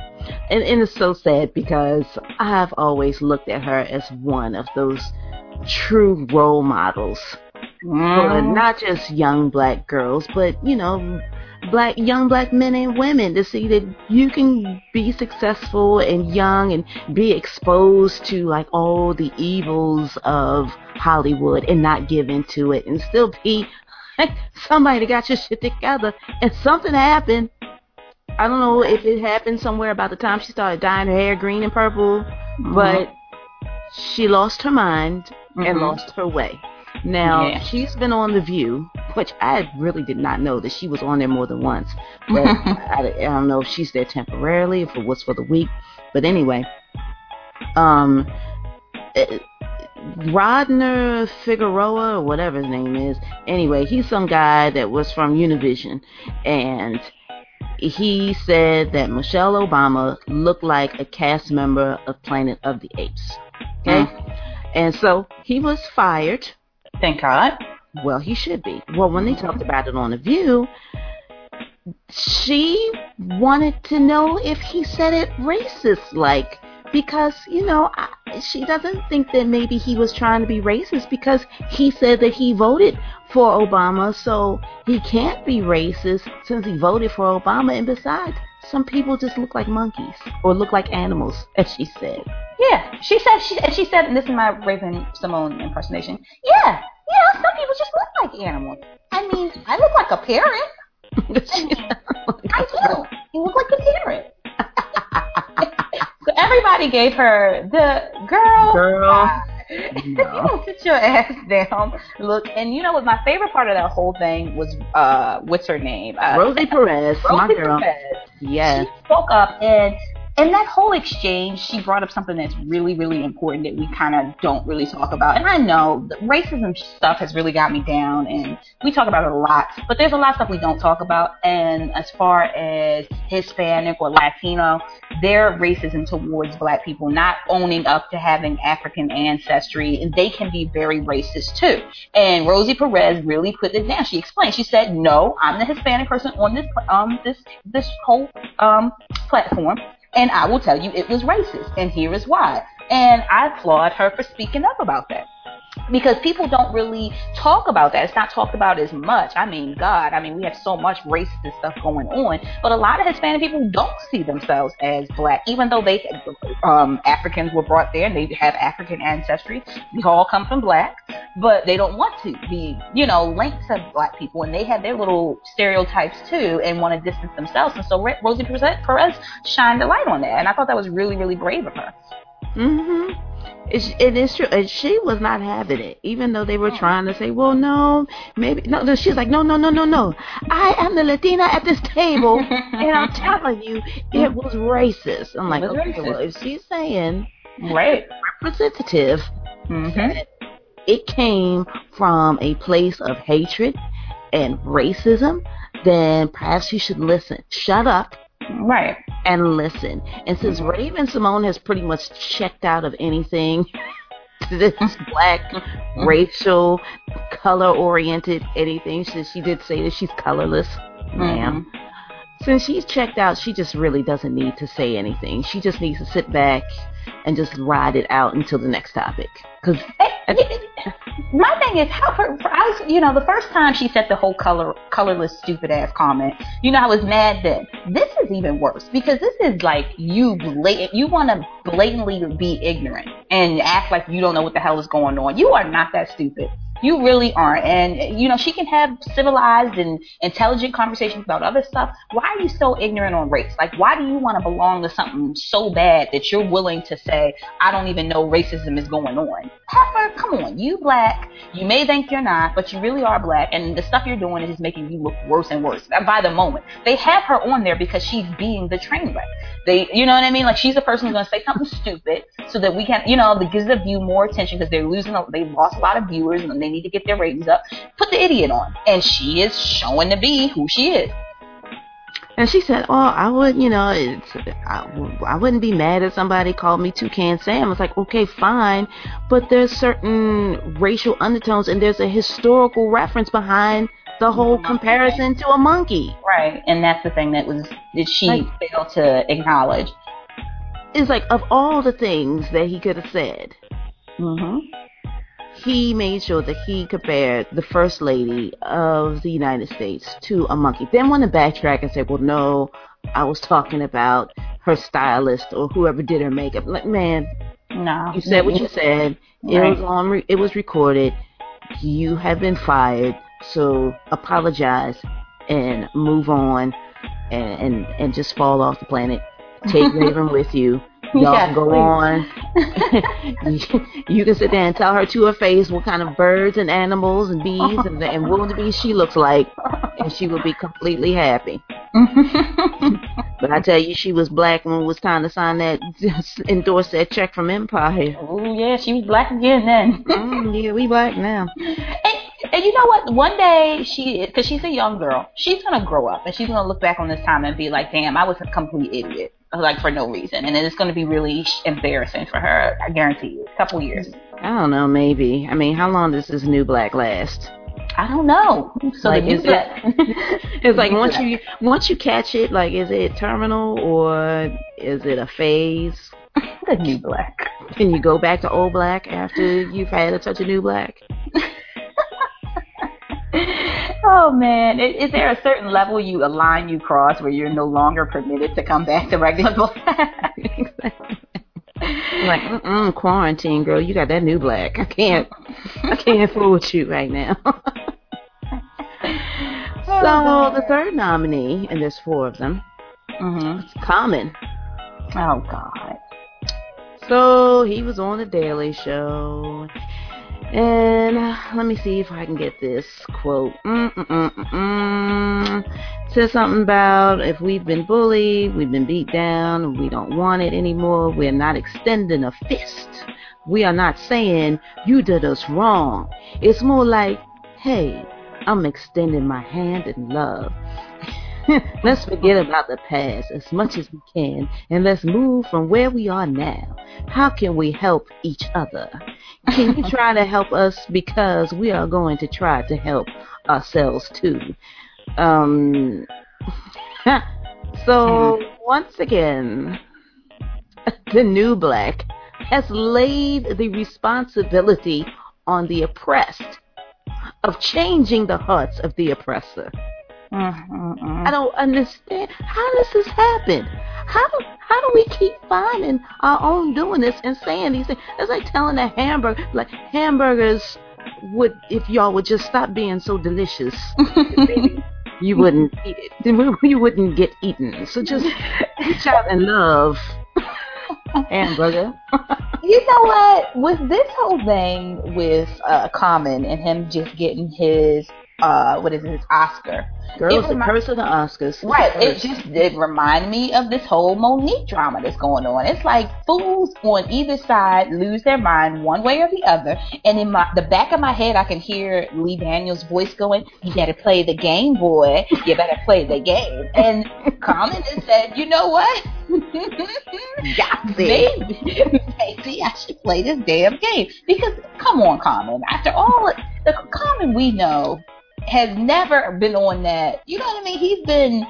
And, and it's so sad because I've always looked at her as one of those true role models for Mm. not just young black girls, but, you know, black young black men and women to see that you can be successful and young and be exposed to like all the evils of Hollywood and not give into it and still be like somebody that got your shit together and something happened. I don't know if it happened somewhere about the time she started dyeing her hair green and purple, but she lost her mind and Mhm. lost her way. Now Yeah. she's been on The View, which I really did not know that she was on there more than once. But I, I don't know if she's there temporarily, if it was for the week. But anyway, um, eh, Rodner Figueroa or whatever his name is. Anyway, he's some guy that was from Univision, and he said that Michelle Obama looked like a cast member of Planet of the Apes. Okay, hmm. and so he was fired. Thank God. Well, he should be. Well, when they talked about it on The View, she wanted to know if he said it racist like because you know I, she doesn't think that maybe he was trying to be racist because he said that he voted for Obama so he can't be racist since he voted for Obama and besides some people just look like monkeys or look like animals as she said Yeah, she said. She, and she said, and this is my Raven Symone impersonation. Yeah, yeah. Some people just look like animals. I mean, I look like a parrot. I do. You look like a parrot. so everybody gave her the girl. Girl. You don't sit your ass down. Look, and you know what? My favorite part of that whole thing was uh, what's her name? Uh, Rosie Perez my girl Perez. yes She spoke up and in that whole exchange, she brought up something that's really, really important that we kind of don't really talk about. And I know racism stuff has really got me down, and we talk about it a lot. But there's a lot of stuff we don't talk about. And as far as Hispanic or Latino, their racism towards Black people, not owning up to having African ancestry, and they can be very racist too. And Rosie Perez really put it down. She explained. She said, "No, I'm the Hispanic person on this um this this whole um platform." And I will tell you it was racist, and here is why. And I applaud her for speaking up about that. Because people don't really talk about that. It's not talked about as much. I mean, God, I mean, we have so much racist stuff going on, but a lot of Hispanic people don't see themselves as black, even though they um, Africans were brought there and they have African ancestry. We all come from black, but they don't want to be, you know, linked to black people, and they have their little stereotypes too, and want to distance themselves. And so Rosie Perez shined a light on that, and I thought that was really, really brave of her. Mhm. It's, it is true. And she was not having it, even though they were trying to say, "Well, no, maybe no." no she's like, "No, no, no, no, no. I am the Latina at this table, and I'm telling you, it was racist." I'm like, okay, racist. well, if she's saying Right. representative, Mm-hmm. it came from a place of hatred and racism, then perhaps you should listen. Shut up Right. And listen. And since mm-hmm. Raven Symone has pretty much checked out of anything this black, mm-hmm. racial, color oriented, anything, since she did say that she's colorless, ma'am. Mm-hmm. Since she's checked out, she just really doesn't need to say anything. She just needs to sit back and just ride it out until the next topic. Because My thing is how her. I was, you know, the first time she said the whole color, colorless, stupid ass comment. You know, I was mad then. This is even worse because this is like you blatant. You want to blatantly be ignorant and act like you don't know what the hell is going on. You are not that stupid. You really aren't. And you know, she can have civilized and intelligent conversations about other stuff. Why are you so ignorant on race? Like, why do you want to belong to something so bad that you're willing to say, I don't even know racism is going on? Heifer, come on, you black. You may think you're not, but you really are black, and the stuff you're doing is just making you look worse and worse by the moment. They have her on there because she's being the train wreck. They, you know what I mean? Like she's the person who's gonna say something stupid so that we can, you know, that gives the view more attention because they're losing, they lost a lot of viewers and they need to get their ratings up. Put the idiot on, and she is showing to be who she is. And she said, "Oh, I would, you know, it's I, I wouldn't be mad if somebody called me Toucan Sam." It's like, okay, fine, but there's certain racial undertones, and there's a historical reference behind the whole comparison to a monkey. Right, and that's the thing that was that she Like- failed to acknowledge. It's like of all the things that he could have said, Mm-hmm. He made sure that he compared the first lady of the United States to a monkey. Then want to backtrack and say, well, no, I was talking about her stylist or whoever did her makeup. Like, man, No, you said what you said. It Right. was on. Re- it was recorded. You have been fired. So apologize and move on, and and, and just fall off the planet. Take Raven with you. Y'all Yeah, can go please. on. you, can sit there and tell her to her face what kind of birds and animals and bees and, and wildebeest she looks like, and she will be completely happy. But I tell you, she was black when it was time to sign that, endorse that check from Empire. oh yeah, she was black again then. Mm, yeah, we black now. And, and you know what? One day she, because she's a young girl, she's gonna grow up and she's gonna look back on this time and be like, "Damn, I was a complete idiot." Like for no reason, and it's going to be really embarrassing for her. I guarantee you. A couple years. I don't know, maybe. I mean, how long does this new black last? I don't know. So Like, is black- It's like once you once you catch it, like is it terminal or is it a phase? the new black. Can you go back to old black after you've had a touch of new black? Oh man, is, is there a certain level you a line you cross where you're no longer permitted to come back to regular black? like, mm quarantine, girl, you got that new black. I can't, I can't fool with you right now. so the third nominee, and there's four of them, Mm-hmm. it's Common. Oh god. So he was on the Daily Show, and uh, let me see if I can get this quote. Mm-mm-mm-mm. Says something about if we've been bullied, we've been beat down, we don't want it anymore. We're not extending a fist. We are not saying you did us wrong. It's more like, hey, I'm extending my hand in love. let's forget about the past as much as we can and let's move from where we are now. How can we help each other? Can you try to help us because we are going to try to help ourselves too? Um so once again the new black has laid the responsibility on the oppressed, of changing the hearts of the oppressor. Mm-mm-mm. I don't understand. How does this happen? How do how do we keep finding our own doing this and saying these things? It's like telling a hamburger, like hamburgers would if y'all would just stop being so delicious, you wouldn't eat it. You wouldn't get eaten. So just reach out and love hamburger. You know what? With this whole thing with uh, Common and him just getting his uh, what is it, his Oscar? Girls, It the remi- curse of the Oscars. Right. It just it reminded me of this whole Mo'Nique drama that's going on. It's like fools on either side lose their mind one way or the other, and in my the back of my head, I can hear Lee Daniels' voice going, "You better play the game, boy. You better play the game." And Common has said, "You know what? maybe, maybe I should play this damn game because come on, Common. After all the Common we know." Has never been on that. You know what I mean? He's been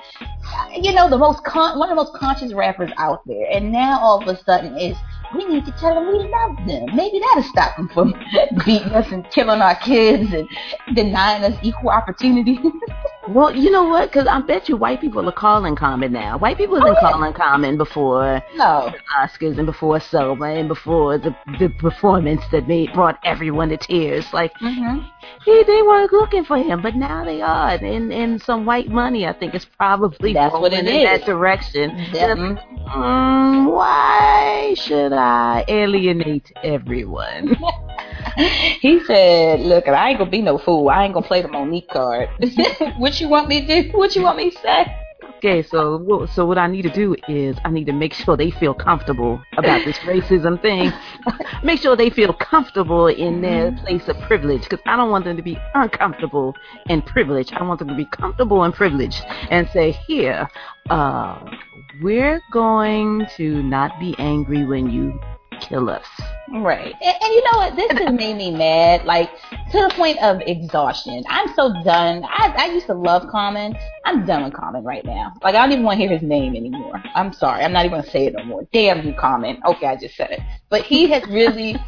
you know, the most con- one of the most conscious rappers out there, and now all of a sudden is we need to tell them we love them. Maybe that'll stop them from beating us and killing our kids and denying us equal opportunity. Well, you know what? Because I bet you white people are calling Common now. White people have been Oh, yeah. calling Common before no, Oscars and before Selma and before the the performance that made brought everyone to tears. Like mm-hmm. he, they weren't looking for him, but now they are. And and some white money, I think, is probably That's what going it in is. that direction. Yeah. Mm, why should I alienate everyone? he said, "Look, I ain't gonna be no fool. I ain't gonna play the Mo'Nique card. what you want me to do? What you want me to say?" Okay, so so what I need to do is I need to make sure they feel comfortable about this racism thing. make sure they feel comfortable in their place of privilege because I don't want them to be uncomfortable and privileged. I want them to be comfortable and privileged and say, "Here, uh, we're going to not be angry when you kill us." Right. And, and you know what? This has made me mad, like to the point of exhaustion. I'm so done. I, I used to love Common. I'm done with Common right now. Like I don't even want to hear his name anymore. I'm sorry. I'm not even gonna say it no more. Damn you, Common. Okay, I just said it. But he has really.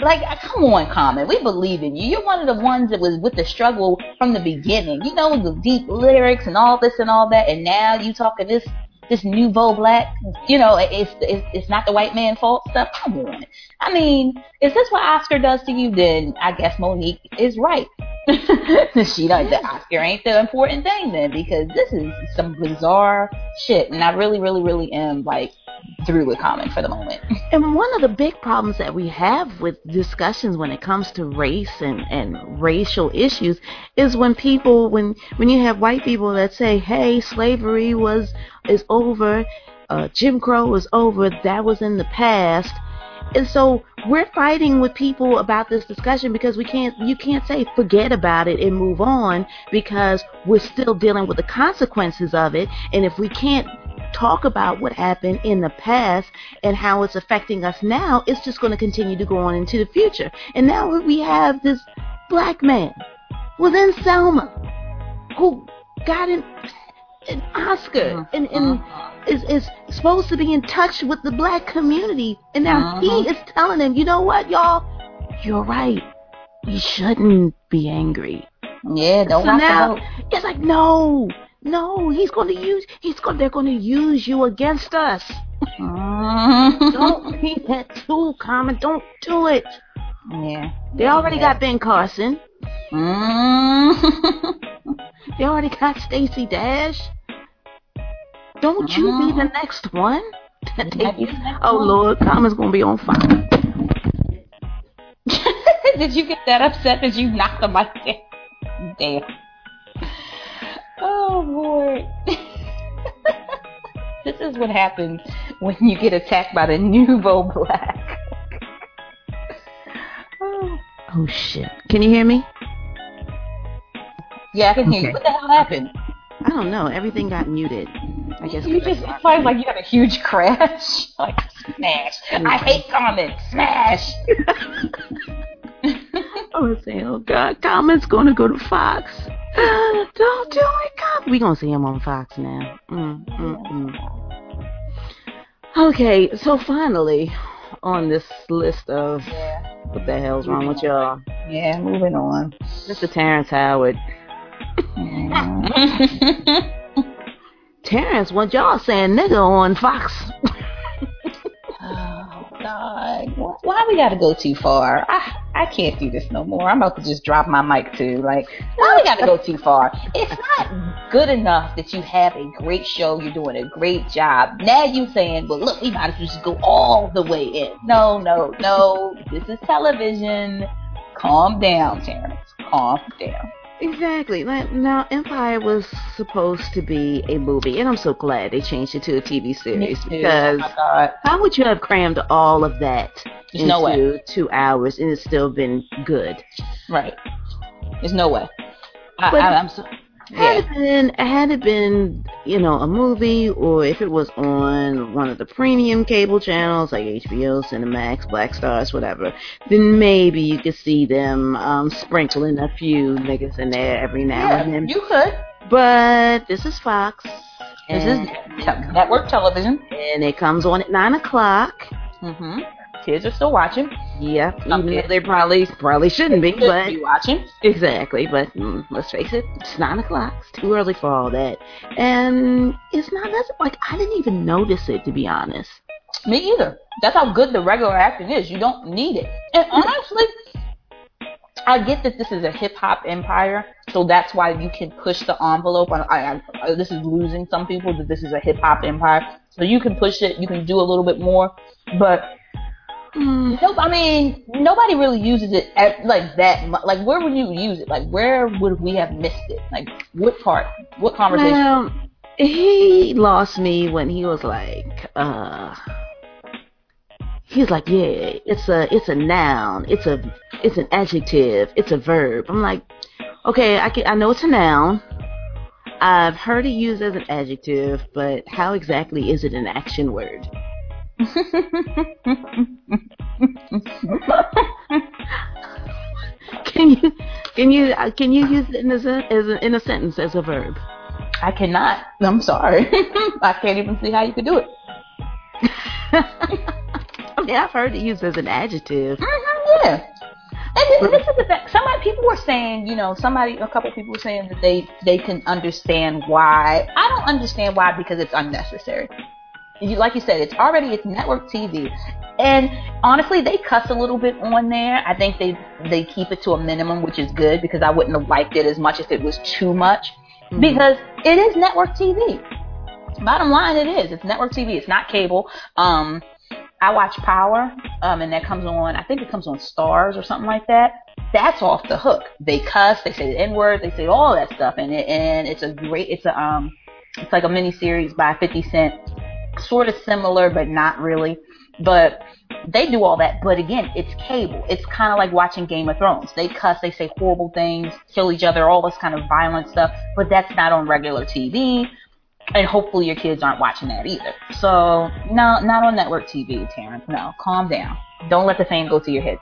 Like, come on, Common. We believe in you. You're one of the ones that was with the struggle from the beginning. You know the deep lyrics and all this and all that. And now you talking this this nouveau black, you know, it's, it's it's not the white man fault stuff. Come on. I mean, is this what Oscar does to you? Then I guess Mo'Nique is right. she don't. The Oscar ain't the important thing then, because this is some bizarre shit, and I really, really, really am like through with Common for the moment. And one of the big problems that we have with discussions when it comes to race and, and racial issues is when people when when you have white people that say, "Hey, slavery was is over, uh, Jim Crow was over, that was in the past." And so we're fighting with people about this discussion because we can't you can't say forget about it and move on because we're still dealing with the consequences of it. And if we can't talk about what happened in the past and how it's affecting us now, it's just going to continue to go on into the future. And now we have this black man within Selma who got an, an Oscar uh-huh. and, and uh-huh. Is, is supposed to be in touch with the black community. And now he Mhm. is telling them, you know what, y'all? You're right. We shouldn't be angry. Yeah, don't So now boat. it's like no, no. He's going to use. He's going. They're going to use you against us. Mhm. Don't be that too common. Don't do it. Yeah. They already Yeah. got Ben Carson. Mm. They already got Stacey Dash. Don't you be the ah. next one. might be the next oh. Lord, Common's gonna be on fire. Did you get that upset that you knocked the mic down? Damn. Oh boy. this is what happens when you get attacked by the nouveau black. oh. Oh shit. Can you hear me? Yeah, I can hear you. What the hell happened? I don't know. Everything got muted. I guess. You just it sounds like you had a huge crash. Like smash. I hate comments. Smash. I was saying, oh God, Common's gonna go to Fox. Don't do it, Com. We gonna see him on Fox now. Mm, mm, mm. Okay, so finally, on this list of yeah. what the hell's wrong with y'all, Yeah, moving on. Mr. Terrence Howard. Terrence, what y'all saying nigga on Fox? oh God, why we gotta go too far? I I can't do this no more. I'm about to just drop my mic too. Like, why we gotta go too far? It's not good enough that you have a great show. You're doing a great job. Now you saying, well, look, we might as well just go all the way in. No, no, no. This is television. Calm down, Terrence. Calm down. Exactly. Now, Empire was supposed to be a movie, and I'm so glad they changed it to a TV series oh too. because oh how would you have crammed all of that There's into no two hours and it's still been good? Right. There's no way. I, But- I, I'm so. Had Yeah. it been, had it been, you know, a movie, or if it was on one of the premium cable channels like HBO, Cinemax, Black Starz, whatever, then maybe you could see them um, sprinkling a few niggas in there every now and Yeah, then. you could. But this is Fox. This is network television. and it comes on at nine o'clock. hmm Kids are still watching. Yeah, Some even though they probably probably shouldn't be, Should but be watching. Exactly, but mm, let's face it, it's nine o'clock. It's too early for all that, and it's not that's like I didn't even notice it to be honest. Me either. That's how good the regular acting is. You don't need it. And honestly, I get that this is a hip hop empire, so that's why you can push the envelope. On, I, I, this is losing some people that this is a hip hop empire, so you can push it. You can do a little bit more, but Mm, Nope. I mean, nobody really uses it at, like that. Mu- like, where would you use it? Like, where would we have missed it? Like, what part? What conversation? well, he lost me when he was like, uh, he was like, yeah, it's a it's a noun, it's a it's an adjective, it's a verb. I'm like, okay, I can I know it's a noun. I've heard it used as an adjective, but how exactly is it an action word? Can you can you uh, can you use it in a as a, in a sentence as a verb? I cannot. I'm sorry. I can't even see how you could do it. I mean, I've heard it used as an adjective. hmm yeah. And this, this is the thing. Somebody, people were saying, you know, somebody, a couple people were saying that they they can understand why. I don't understand why because it's unnecessary. You, like you said, it's already it's network TV, and honestly, they cuss a little bit on there. I think they they keep it to a minimum, which is good because I wouldn't have liked it as much if it was too much. Because it is network TV. Bottom line, it is. It's network TV. It's not cable. Um, I watch Power, um, and that comes on. I think it comes on Starz or something like that. That's off the hook. They cuss. They say the N word. They say all that stuff, and it, and it's a great. It's a um, it's like a mini series by 50 Cent, sort of similar but not really. But they do all that. But again, it's cable. It's kind of like watching Game of Thrones. They cuss. They say horrible things, kill each other, all this kind of violent stuff. But that's not on regular TV and hopefully your kids aren't watching that either. So no, not on network TV, Terrence. No, calm down. Don't let the fame go to your head.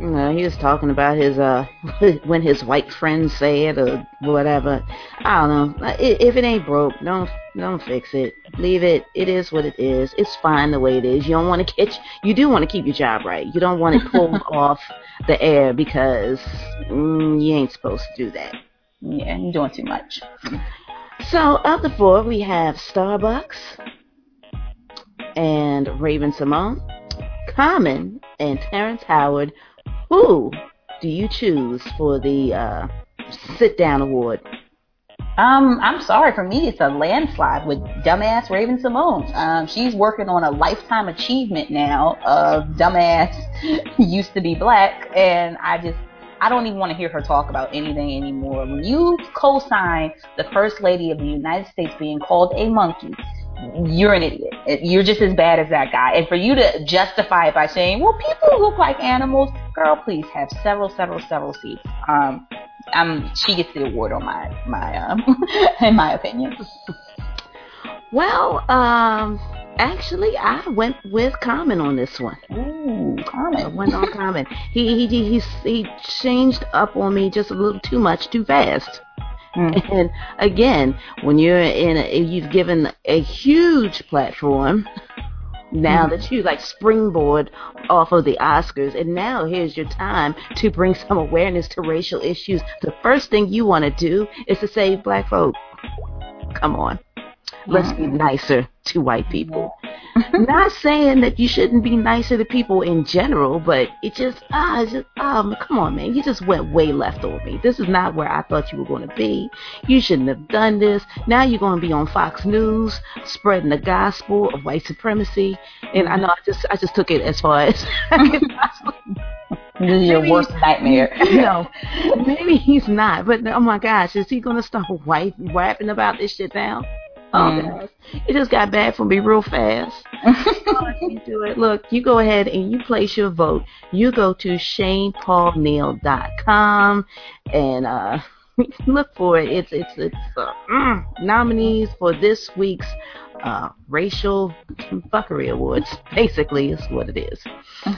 No, he was talking about his uh when his white friends say it or whatever. I don't know. If it ain't broke, don't don't fix it. Leave it. It is what it is. It's fine the way it is. You don't want to catch. You do want to keep your job right. You don't want it pulled off the air because mm, you ain't supposed to do that. Yeah, you're doing too much. So of the four, we have Starbucks and Raven Symone, Common, and Terrence Howard. Who do you choose for the uh, sit down award? Um, I'm sorry. For me, it's a landslide with dumbass Raven Symone. Um, she's working on a lifetime achievement now of dumbass used to be black, and I just I don't even want to hear her talk about anything anymore. When you co-sign the first lady of the United States being called a monkey, you're an idiot. You're just as bad as that guy. And for you to justify it by saying, "Well, people look like animals," girl, please have several, several, several seats. Um, um, she gets the award on my my um, in my opinion. Well, um, actually, I went with Common on this one. Ooh, I comment. went on Common. He he he he changed up on me just a little too much, too fast. Mm. And again, when you're in, a, you've given a huge platform now mm-hmm. that you like springboard off of the Oscars, and now here's your time to bring some awareness to racial issues. The first thing you want to do is to save black folk. Come on. Let's be nicer to white people. Not saying that you shouldn't be nicer to people in general, but it just ah, just um, come on, man, you just went way left on me. This is not where I thought you were going to be. You shouldn't have done this. Now you're going to be on Fox News spreading the gospel of white supremacy, and I know I just I just took it as far as This is your maybe worst nightmare. no, maybe he's not. But oh my gosh, is he gonna start white rapping about this shit now? Oh, mm. It just got bad for me real fast. you do it. Look, you go ahead and you place your vote. You go to ShanePaulNeil.com and uh, look for it. It's it's it's uh, mm, nominees for this week's uh, racial fuckery awards. Basically, is what it is.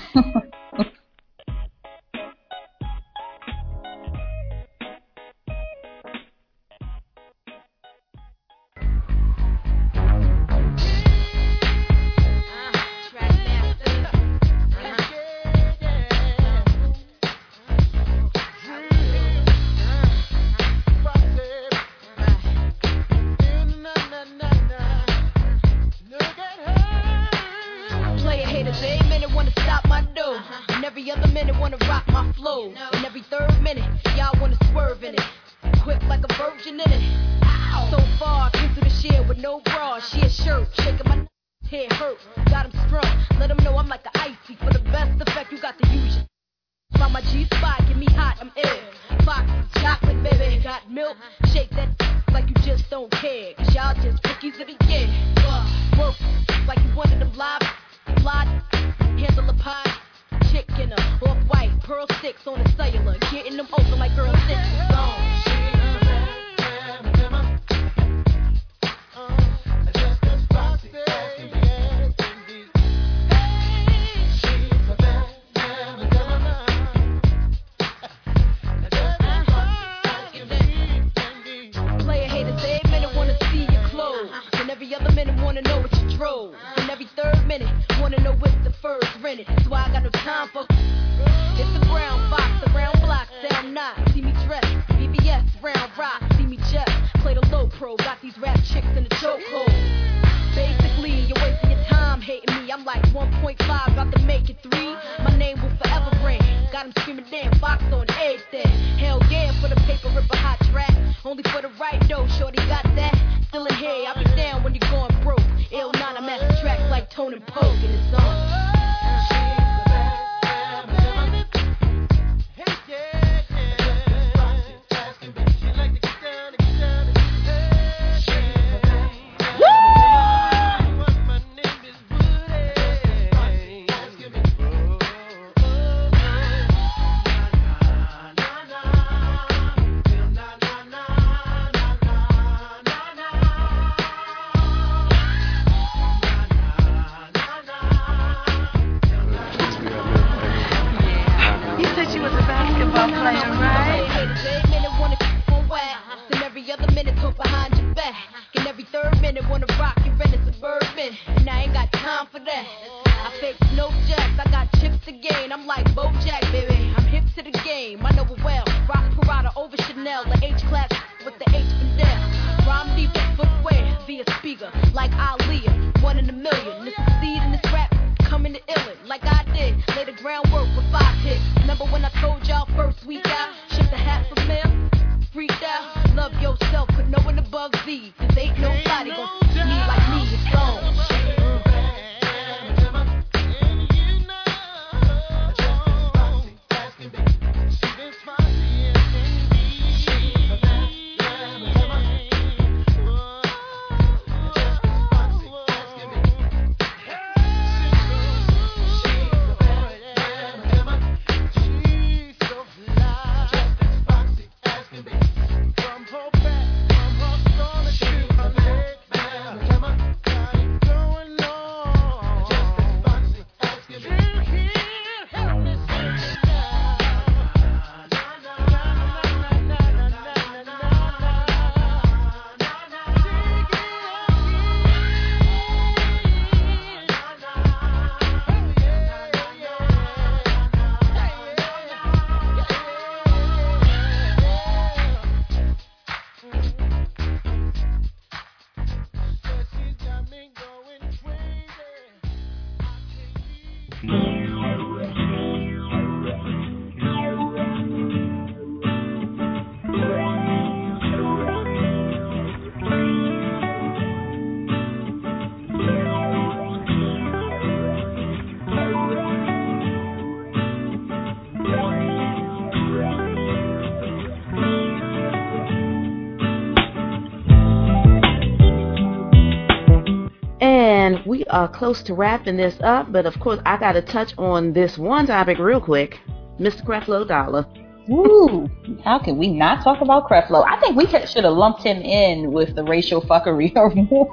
we are close to wrapping this up, but of course, I got to touch on this one topic real quick Mr. Creflo Dollar. Woo! How can we not talk about Creflo? I think we should have lumped him in with the racial fuckery or more.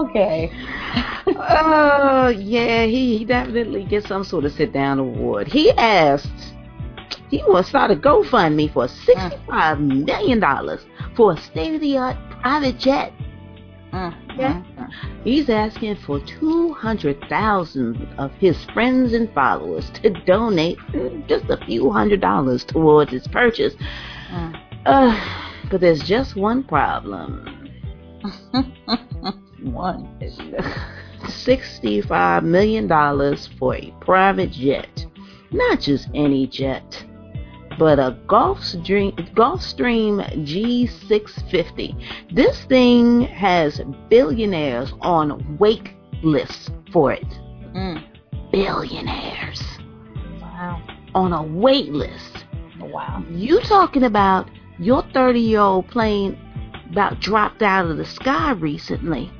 okay. Oh, yeah, he, he definitely gets some sort of sit down award. He asked, he wants to start a GoFundMe for $65 million for a state of the art private jet. Mm, Yeah. mm, mm. He's asking for 200,000 of his friends and followers to donate just a few hundred dollars towards his purchase. Mm. Uh, but there's just one problem. One. $65 million for a private jet. Not just any jet, but a Gulfstream, Gulfstream G650. This thing has billionaires on wait lists for it. Mm. Billionaires Wow. on a wait list. Wow. You talking about your 30 year old plane about dropped out of the sky recently.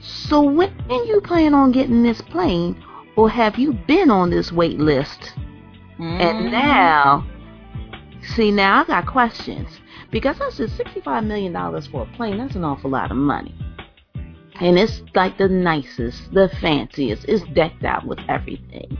So when you plan on getting this plane, or have you been on this wait list? Mm. And now, see now I got questions because I said sixty-five million dollars for a plane. That's an awful lot of money, and it's like the nicest, the fanciest. It's decked out with everything.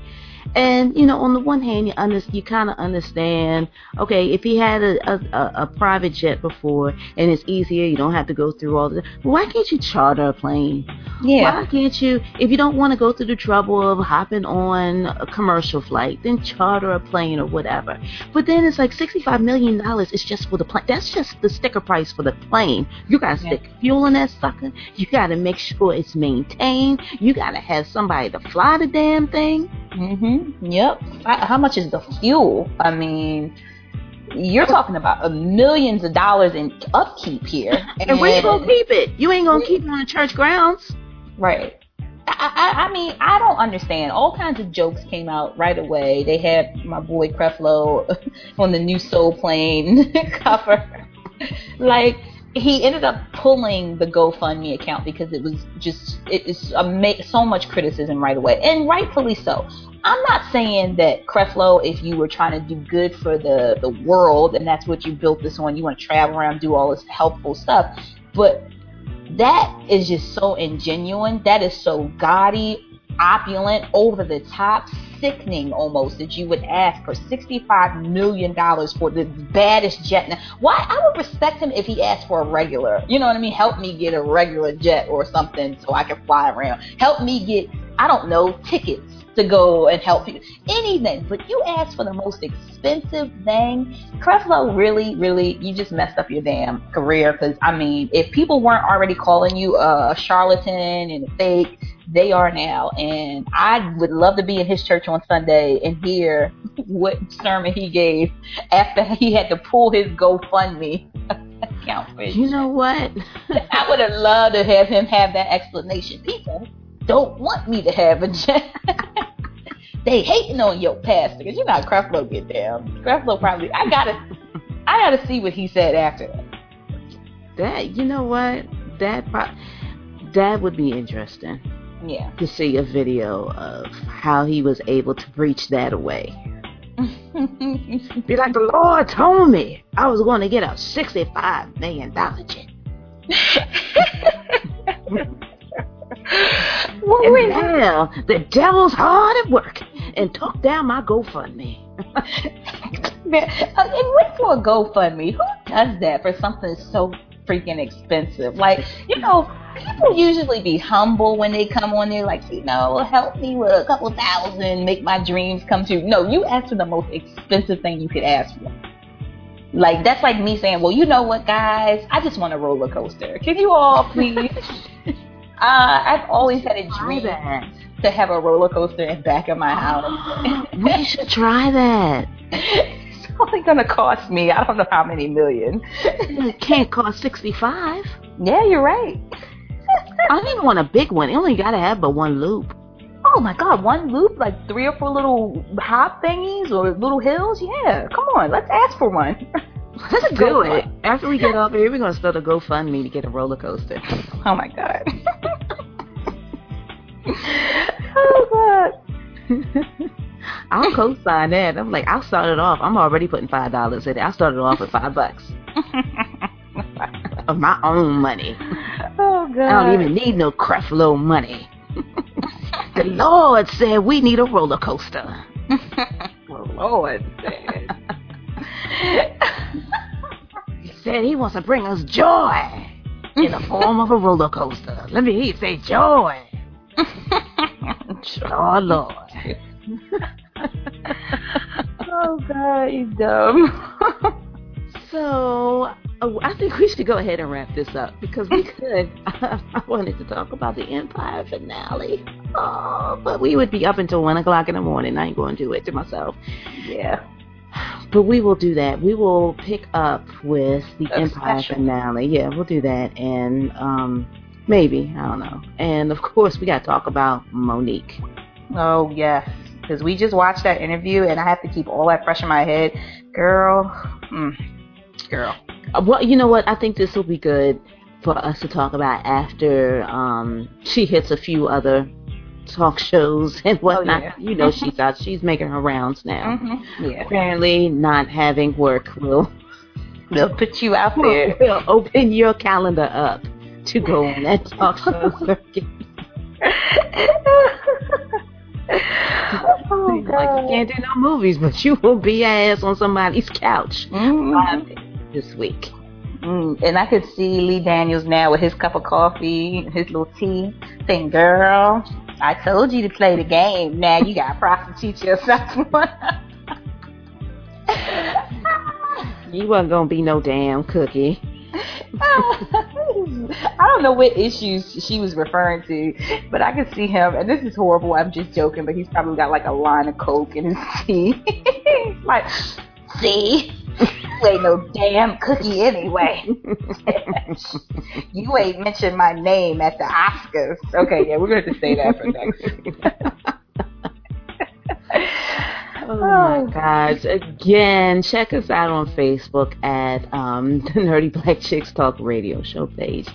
And you know, on the one hand, you under, you kind of understand. Okay, if he had a, a a private jet before, and it's easier, you don't have to go through all the. Why can't you charter a plane? Yeah. Why can't you, if you don't want to go through the trouble of hopping on a commercial flight, then charter a plane or whatever. But then it's like $65 million is just for the plane. That's just the sticker price for the plane. You got to Yeah. stick fuel in that sucker. You got to make sure it's maintained. You got to have somebody to fly the damn thing. Mm-hmm. Mm-hmm. Yep. How much is the fuel? I mean, you're talking about millions of dollars in upkeep here. And where you going to keep it? You ain't going to keep it on the church grounds. Right. I, I, I mean, I don't understand. All kinds of jokes came out right away. They had my boy Creflo on the new Soul Plane cover. like, he ended up pulling the GoFundMe account because it was just, it is ama- so much criticism right away. And rightfully so. I'm not saying that Creflo, if you were trying to do good for the, the world and that's what you built this on, you want to travel around, do all this helpful stuff. But that is just so ingenuine. That is so gaudy, opulent, over the top, sickening almost that you would ask for $65 million for the baddest jet. Now, why? I would respect him if he asked for a regular. You know what I mean? Help me get a regular jet or something so I can fly around. Help me get, I don't know, tickets to go and help you. Anything. But you asked for the most expensive thing. Creflo really, really, you just messed up your damn career. Because, I mean, if people weren't already calling you a charlatan and a fake, they are now. And I would love to be in his church on Sunday and hear what sermon he gave after he had to pull his GoFundMe account You know what? I would have loved to have him have that explanation. People don't want me to have a jet. they hating on your pastor because you know how Creflo get down. Creflo probably. I gotta. I gotta see what he said after that. That, you know what? That, that would be interesting. Yeah. to see a video of how he was able to preach that away. Be like, the Lord told me I was going to get a $65 million And now the devil's hard at work and took down my GoFundMe. Man, uh, and wait for a GoFundMe. Who does that for something so freaking expensive? Like, you know, people usually be humble when they come on there, like, you know, help me with a couple thousand, make my dreams come true. No, you ask for the most expensive thing you could ask for. Like, that's like me saying, well, you know what, guys? I just want a roller coaster. Can you all please? Uh, I've always had a dream that. to have a roller coaster in back of my house. We should try that. it's only gonna cost me I don't know how many million. It can't cost sixty five. Yeah, you're right. I don't even want a big one. It only gotta have but one loop. Oh my god, one loop, like three or four little hop thingies or little hills? Yeah, come on, let's ask for one. Let's do it. After we get off here, we're gonna start a GoFundMe to get a roller coaster. Oh my god. Oh god. I'll co-sign that. I'm like, I'll start it off. I'm already putting five dollars in it. I started off with five bucks of my own money. oh god. I don't even need no Creflo money. the Lord said we need a roller coaster. the Lord. said. He said he wants to bring us joy in the form of a roller coaster. Let me hear you say joy. Oh Lord. oh god, you dumb. So oh, I think we should go ahead and wrap this up because we could. I wanted to talk about the Empire finale, oh, but we would be up until one o'clock in the morning. I ain't going to do it to myself. yeah. But we will do that. We will pick up with the A Empire special. finale. Yeah, we'll do that, and um, maybe I don't know. And of course, we got to talk about Mo'Nique. Oh yes, because we just watched that interview, and I have to keep all that fresh in my head, girl. Mm, girl. Uh, Well, you know what? I think this will be good for us to talk about after um, she hits a few other talk shows and whatnot. yeah. You know, she's out. She's making her rounds now. Mm-hmm. Yeah. Apparently, not having work will They'll put you out there. will open your calendar up to go on that talk show circuit. oh Like you can't do no movies, but you will be ass on somebody's couch Mhm. this week. Mm, and I could see Lee Daniels now with his cup of coffee, his little tea, saying, "Girl, I told you to play the game. Now you got to prostitute yourself." You wasn't gonna be no damn cookie. Ah, I don't know what issues she was referring to, but I could see him, and this is horrible. I'm just joking, but he's probably got like a line of coke in his tea. He's like, see, you ain't no damn cookie anyway. you ain't mentioned my name at the Oscars. Okay, yeah, we're going to say that for next. Oh my gosh. Again, check us out on Facebook at um, the Nerdy Black Chicks Talk Radio Show page.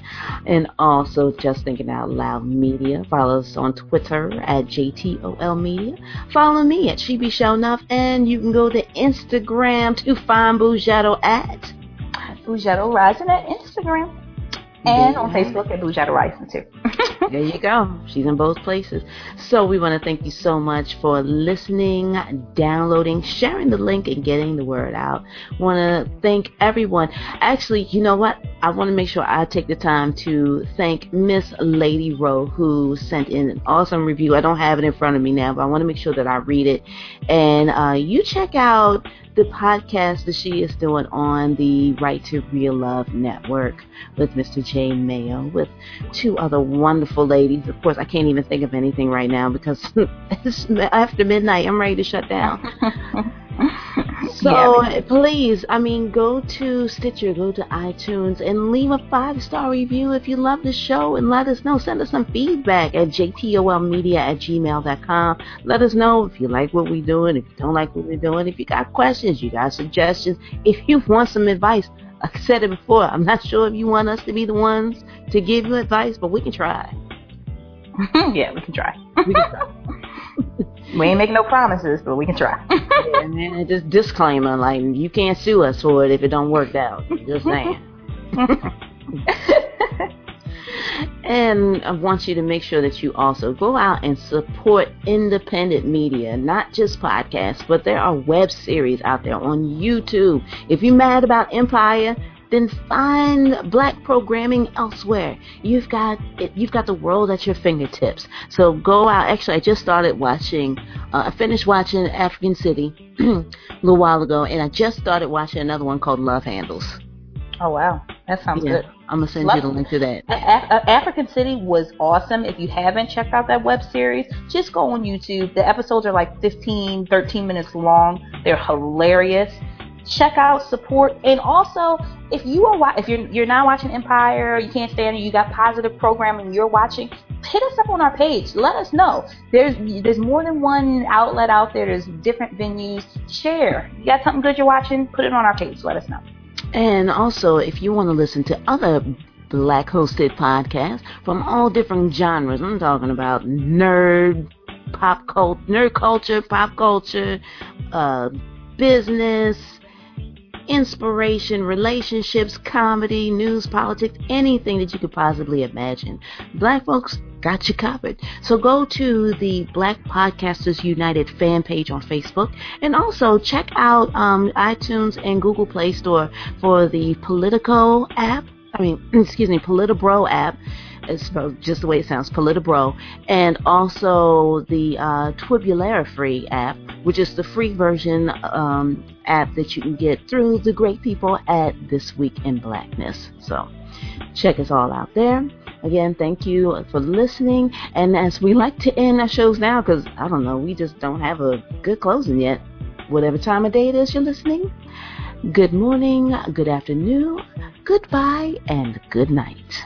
And also Just Thinking Out Loud Media. Follow us on Twitter at JTOL Media. Follow me at She Be Shonuff. And you can go to Instagram to find Boughetto at Boughetto Rising at Instagram. And on. Facebook at Boughetto Rising too. There you go. She's in both places. So we want to thank you so much for listening, downloading, sharing the link, and getting the word out. Want to thank everyone. Actually, you know what? I want to make sure I take the time to thank Miss Lady Rowe who sent in an awesome review. I don't have it in front of me now, but I want to make sure that I read it. And uh, you check out the podcast that she is doing on the Right to Real Love Network with Mr. Jay Mayo, with two other wonderful ladies. Of course, I can't even think of anything right now because after midnight. I'm ready to shut down. So Yeah. please, I mean, go to Stitcher, go to iTunes, and leave a five star review if you love the show, and let us know. Send us some feedback at jtolmedia at gmail.com. Let us know if you like what we're doing, if you don't like what we're doing, if you got questions, you got suggestions, if you want some advice. I said it before. I'm not sure if you want us to be the ones to give you advice, but we can try. yeah, we can try. We can try. We ain't making no promises, but we can try. yeah, man, and just disclaimer, like you can't sue us for it if it don't work out. Just saying. and I want you to make sure that you also go out and support independent media, not just podcasts, but there are web series out there on YouTube. If you're mad about Empire, then find black programming elsewhere. You've got it, you've got the world at your fingertips. So go out. Actually, I just started watching. Uh, I finished watching African City a little while ago, and I just started watching another one called Love Handles. oh wow, that sounds Yeah. good. I'm gonna send Love- you the link to that. A- A- African City was awesome. If you haven't checked out that web series, just go on YouTube. The episodes are like 15, 13 minutes long. They're hilarious. Check out, support, and also if you are if you're you're not watching Empire, you can't stand it, you got positive programming you're watching, hit us up on our page. Let us know. There's there's more than one outlet out there. There's different venues. Share. You got something good you're watching? Put it on our page. Let us know. And also, if you want to listen to other black hosted podcasts from all different genres, I'm talking about nerd, pop cult, nerd culture, pop culture, uh, business, inspiration, relationships, comedy, news, politics, anything that you could possibly imagine. Black folks got you covered. So go to the Black Podcasters United fan page on Facebook and also check out um, iTunes and Google Play Store for the Politico app. I mean, excuse me, Politibro app. It's just the way it sounds, Politibro, and also the uh, Twibulera free app, which is the free version um, app that you can get through the great people at This Week in Blackness. So check us all out there. Again, thank you for listening. And as we like to end our shows now, because I don't know, we just don't have a good closing yet. Whatever time of day it is you're listening, good morning, good afternoon, goodbye, and good night.